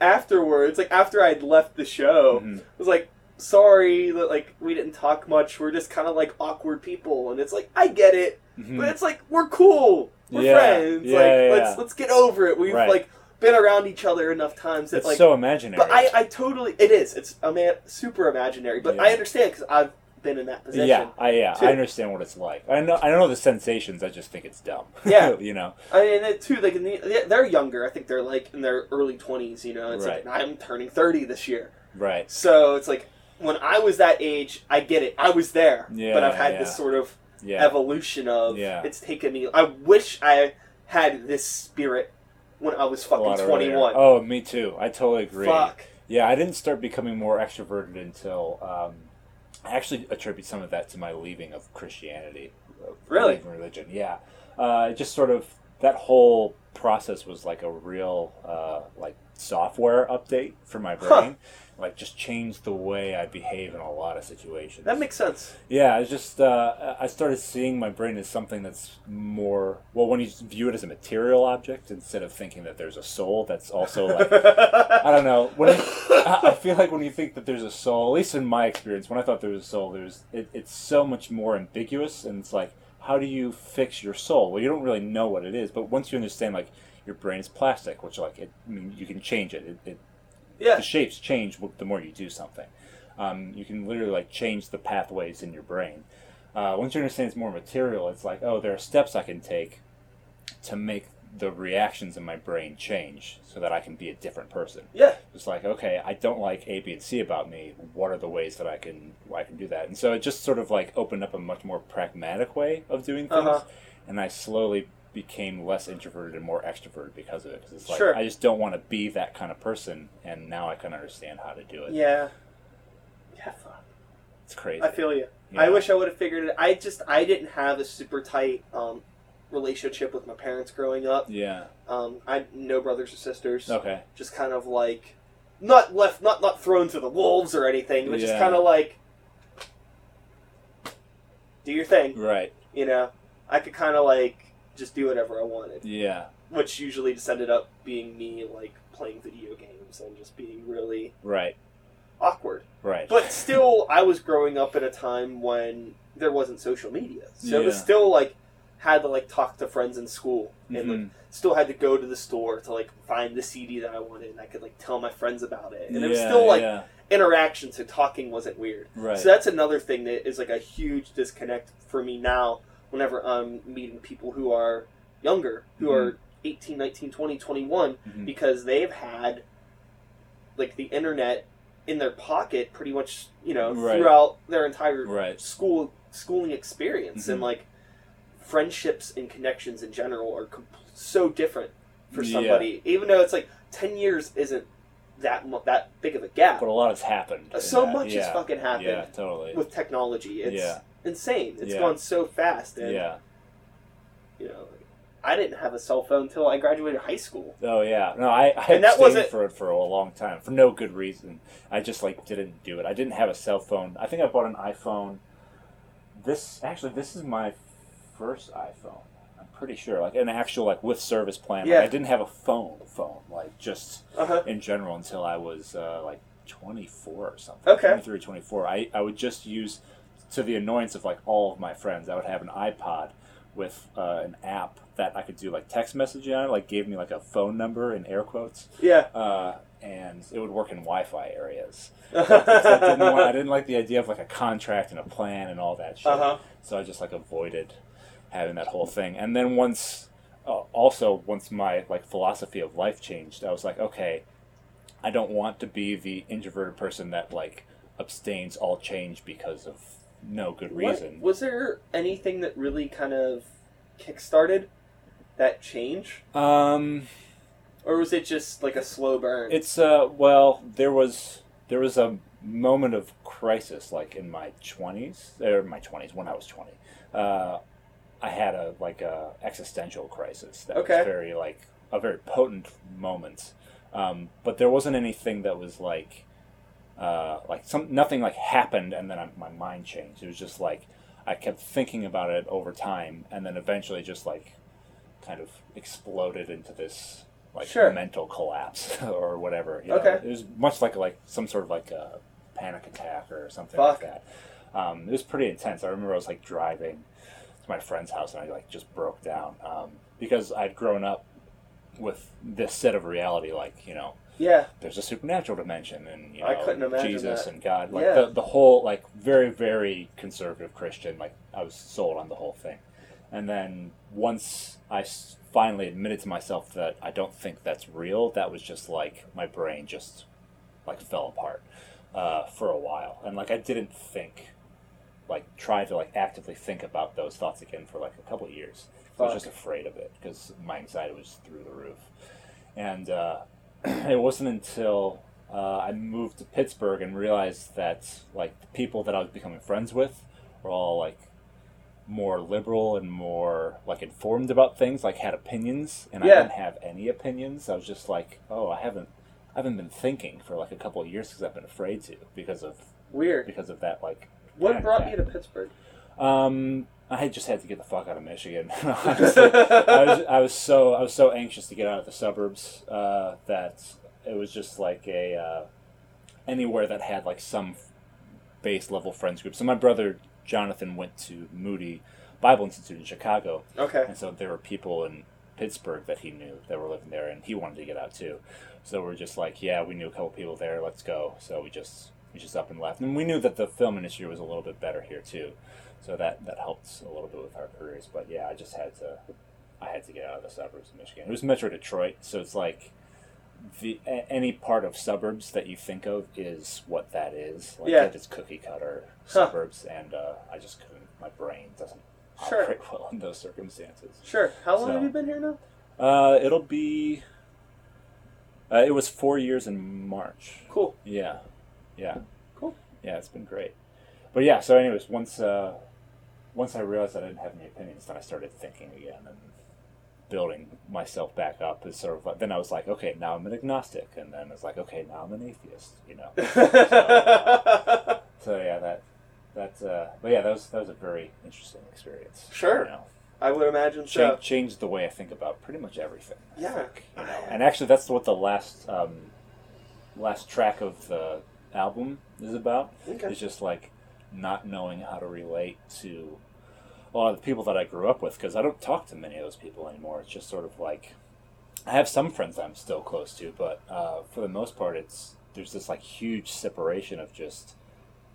afterwards, like after I'd left the show, hmm was like, sorry that like we didn't talk much. We're just kind of like awkward people, and it's like I get it, hmm but it's like we're cool, we're Yeah, friends. yeah, like yeah, let's let's get over it. We've Right. like been around each other enough times that It's like. so imaginary. but I, I totally it is it's a man super imaginary but. I understand because I've been in that position yeah, I yeah, too. I understand what it's like. I know, I know the sensations. I just think it's dumb. Yeah. you know. I mean it too like in the, they're younger I think they're like in their early 20s you know it's like I'm turning 30 this year Right. so it's like when I was that age I get it I was there Yeah, but I've had yeah. this sort of Yeah. evolution of Yeah. it's taken me I wish I had this spirit when I was fucking 21 Oh, me too. I totally agree. fuck Yeah, I didn't start becoming more extroverted until um, I actually attribute some of that to my leaving of Christianity. of Really? leaving religion. Yeah. Uh, it just sort of that whole process was like a real uh, like software update for my brain. Huh. Like just changed the way I behave in a lot of situations. that makes sense Yeah, it's just uh, I started seeing my brain as something that's more well when you view it as a material object instead of thinking that there's a soul. That's also like I don't know. When I I feel like when you think that there's a soul, at least in my experience, when I thought there was a soul, there's it, it's so much more ambiguous, and it's like, how do you fix your soul? Well, you don't really know what it is, but once you understand, like your brain is plastic, which like it, I mean, you can change it. It, it yeah the shapes change the more you do something. Um, you can literally like change the pathways in your brain. Uh, once you understand it's more material, it's like, oh, there are steps I can take to make the reactions in my brain change so that I can be a different person. yeah It's like, okay, I don't like A, B, and C about me. What are the ways that I can I can do that? And so it just sort of like opened up a much more pragmatic way of doing things, Uh-huh. and I slowly became less introverted and more extroverted because of it. Because it's like Sure. I just don't want to be that kind of person, and now I can understand how to do it. yeah yeah fuck It's crazy. I feel you. Yeah. I wish I would have figured it. I just I didn't have a super tight um, relationship with my parents growing up. Yeah. Um, I had no brothers or sisters. Okay. Just kind of like not left, not not thrown to the wolves or anything, but just kind of like do your thing. Right. You know, I could kind of like just do whatever I wanted, Yeah. which usually just ended up being me like playing video games and just being really Right. awkward. Right. But still, I was growing up at a time when there wasn't social media, so it was still like had to like talk to friends in school and like Mhm. still had to go to the store to like find the CD that I wanted, and I could like tell my friends about it, and it was still like yeah. interaction, so talking wasn't weird. Right. So that's another thing that is like a huge disconnect for me now whenever I'm meeting people who are younger, who Mhm. are 18, 19, 20, 21, Mhm. because they've had like the internet in their pocket pretty much, you know, Right. throughout their entire Right. school schooling experience and Mhm. like friendships and connections in general are so different for Yeah. somebody even though it's like 10 years isn't that mu- that big of a gap But a lot has happened. so that. much yeah. has fucking happened Yeah, totally. with technology. It's Yeah. Insane. It's Yeah. gone so fast, and yeah. you know, I didn't have a cell phone until I graduated high school. Oh yeah. No, I, I And that wasn't- for it for a long time for no good reason. I just like didn't do it. I didn't have a cell phone. I think I bought an iPhone. This actually, this is my first iPhone. I'm pretty sure, like an actual like with service plan. Like, Yeah. I didn't have a phone, phone like just Uh huh. in general until I was uh, like 24 or something. Okay. 23, 24. I, I would just use, to the annoyance of like all of my friends, I would have an iPod with uh, an app that I could do like text messaging on, like gave me like a phone number in air quotes, Yeah. uh, and it would work in Wi-Fi areas. I, didn't want, I didn't like the idea of like a contract and a plan and all that shit. Uh-huh. So I just like avoided having that whole thing. And then once, uh, also once my like philosophy of life changed, I was like, okay, I don't want to be the introverted person that like abstains all change because of no good reason. was there anything that really kind of kickstarted that change, Um, or was it just like a slow burn? it's uh, well, there was there was a moment of crisis like in my twenties or my twenties when I was twenty. Uh, I had a like a existential crisis that Okay. was very like a very potent moment. Um, but there wasn't anything that was like uh, like some nothing like happened and then I, my mind changed. It was just like I kept thinking about it over time and then eventually just like kind of exploded into this like Sure. mental collapse or whatever. You know? Okay. It was much like like some sort of like a panic attack or something Fuck. like that. Um, it was pretty intense. I remember I was like driving to my friend's house and I like just broke down um, because I'd grown up with this set of reality, like you know, yeah. there's a supernatural dimension and you know I couldn't imagine Jesus that. and God, like Yeah. the the whole like very very conservative Christian. Like I was sold on the whole thing, and then once I finally admitted to myself that I don't think that's real, that was just like my brain just like fell apart uh, for a while, and like I didn't think like try to like actively think about those thoughts again for like a couple of years. I was just afraid of it because my anxiety was through the roof, and uh, it wasn't until uh, I moved to Pittsburgh and realized that like the people that I was becoming friends with were all like more liberal and more like informed about things, like had opinions, and Yeah. I didn't have any opinions. I was just like, oh, I haven't, I haven't been thinking for like a couple of years because I've been afraid to because of Weird. because of that like. What brought you to Pittsburgh? Um, I had just had to get the fuck out of Michigan. Honestly, I was I was so I was so anxious to get out of the suburbs uh, that it was just like a uh, anywhere that had like some base level friends group. So my brother Jonathan went to Moody Bible Institute in Chicago, Okay. and so there were people in Pittsburgh that he knew that were living there, and he wanted to get out too. So we're just like, yeah, we knew a couple people there. Let's go. So we just we just up and left, and we knew that the film industry was a little bit better here too. So that that helped a little bit with our careers. But yeah, I just had to I had to get out of the suburbs of Michigan. It was Metro Detroit, so it's like the a, any part of suburbs that you think of is what that is. Like Yeah. it's cookie cutter Huh. suburbs, and uh, I just couldn't. My brain doesn't Sure. operate well in those circumstances. Sure. How long So- have you been here now? Uh, it'll be. Uh, it was four years in March. Cool. Yeah, yeah, Cool. yeah. It's been great. But yeah, so anyways, once uh, once I realized I didn't have any opinions, then I started thinking again and building myself back up. Is sort of like, then I was like, okay, now I'm an agnostic, and then it's like, okay, now I'm an atheist. You know. So yeah, that That's uh, but yeah, that was that was a very interesting experience. Sure. You know, I would imagine Cha- so. changed the way I think about pretty much everything. I Yeah. think, you know. And actually, that's what the last um, last track of the album is about. Okay. It's just like not knowing how to relate to a lot of the people that I grew up with because I don't talk to many of those people anymore. It's just sort of like I have some friends I'm still close to, but uh, for the most part, it's there's this like huge separation of just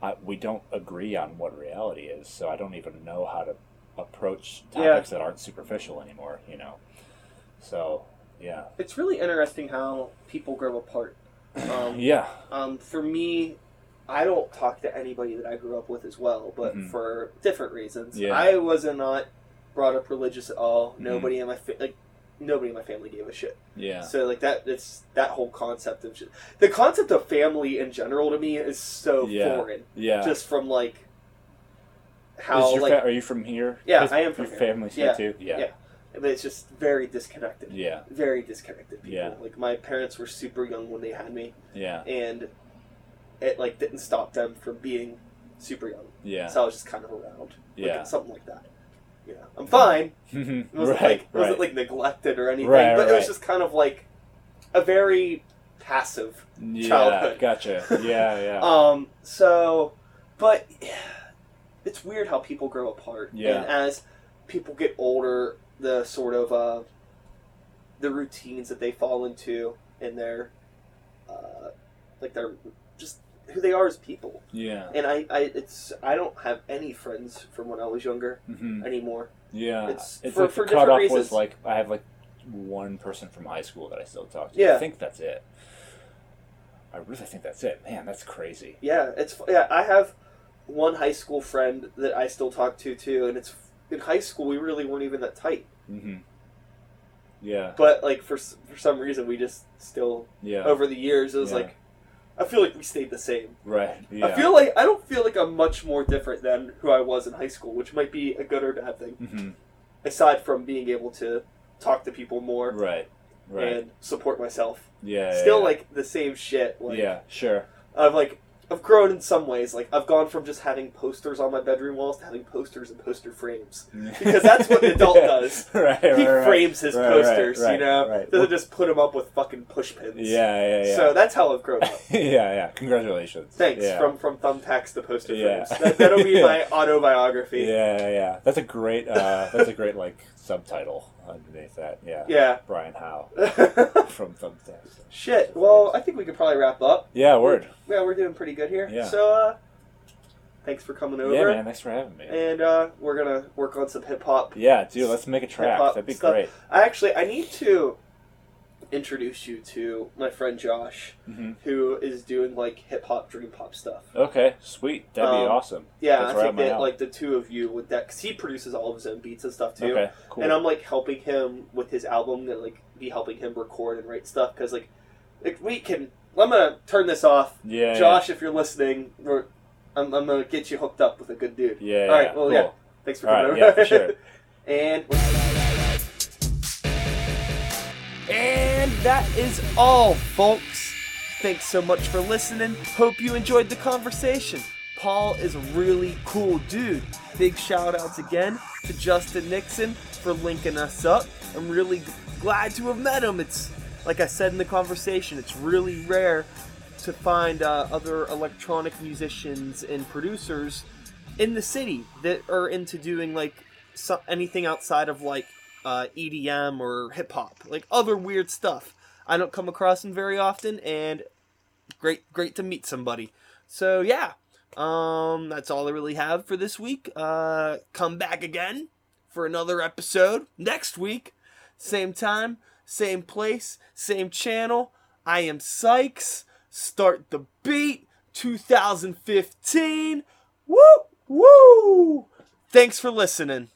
I, we don't agree on what reality is, so I don't even know how to approach Yeah. topics that aren't superficial anymore. You know, so yeah, It's really interesting how people grow apart. Um, yeah, Um, for me, I don't talk to anybody that I grew up with as well, but Mhm. for different reasons. Yeah. I wasn't brought up religious at all. Mhm. Nobody in my fa- like nobody in my family gave a shit. yeah, So like that, it's that whole concept of just, the concept of family in general to me is so Yeah. foreign. yeah. Just from like how like, fa- are you from here? Yeah, I am from your here. family's here too. Yeah, yeah. but it's just very disconnected. yeah, Very disconnected people. Yeah. Like my parents were super young when they had me, yeah, and it like didn't stop them from being super young. yeah, So I was just kind of around. Like, yeah. something like that. Yeah. I'm fine. It wasn't right, like it wasn't right. like neglected or anything. Right, but it was just kind of like a very passive. yeah, childhood. Gotcha. Yeah, yeah. Um so but it's weird how people grow apart. Yeah. And as people get older, the sort of uh the routines that they fall into in their uh like their who they are as people. yeah. And I, I it's I don't have any friends from when I was younger hmm anymore. Yeah. It's It's, for- like for different reasons. was like I have like one person from high school that I still talk to. Yeah. I think that's it. I really think that's it. Man, that's crazy. Yeah, it's yeah. I have one high school friend that I still talk to too, and it's in high school we really weren't even that tight. hmm Yeah. But like for for some reason we just still Yeah. over the years it was Yeah. like I feel like we stayed the same. right. Yeah. I feel like I don't feel like I'm much more different than who I was in high school, which might be a good or bad thing. hmm Aside from being able to talk to people more Right. Right. and support myself, yeah. yeah, still yeah. like the same shit. Like, yeah. Sure. I've like I've grown in some ways. Like I've gone from just having posters on my bedroom walls to having posters and poster frames. Because that's what an adult does. right. He right, right. frames his Right, right, posters, right, you know. right. Doesn't just put them up with fucking push pins. Yeah. Yeah. Yeah. So that's how I've grown up. yeah. Yeah. Congratulations. Thanks Yeah. from from thumbtacks to poster Yeah. frames. That, that'll be Yeah. my autobiography. Yeah, yeah. That's a great. Uh, that's a great like subtitle underneath that. Yeah. Yeah. Brian Howe from Thumbtacks. Shit. Well, I think we could probably wrap up. Yeah. Word. Yeah, we're doing pretty good here. Yeah. So, uh, thanks for coming over. Yeah, man. Thanks for having me. And uh, we're gonna work on some hip hop Yeah, dude. Let's make a track. That'd be stuff. great. I actually I need to introduce you to my friend Josh, hmm who is doing like hip hop, dream pop stuff. Okay. Sweet. That'd be Um, awesome. Yeah, That's I right think that alley. like the two of you with that because he produces all of his own beats and stuff too. Okay. Cool. And I'm like helping him with his album and like be helping him record and write stuff because like if we can. I'm gonna turn this off, yeah. yeah. Josh. If you're listening, we're, I'm, I'm gonna get you hooked up with a good dude. Yeah. All right, yeah, well, cool. yeah. Thanks for All coming right, over. yeah, for sure. and. And that is all, folks. Thanks so much for listening. Hope you enjoyed the conversation. Paul is a really cool dude. Big shout outs again to Justin Nixon for linking us up. I'm really glad to have met him. It's like I said in the conversation, it's really rare to find uh, other electronic musicians and producers in the city that are into doing like so- anything outside of like uh, EDM or hip hop, like other weird stuff. I don't come across them very often, and great, great to meet somebody. So yeah, um, that's all I really have for this week. Uh, come back again for another episode next week, same time, same place, same channel. I am Sykes. Start the beat. 2015. Woo woo. Thanks for listening.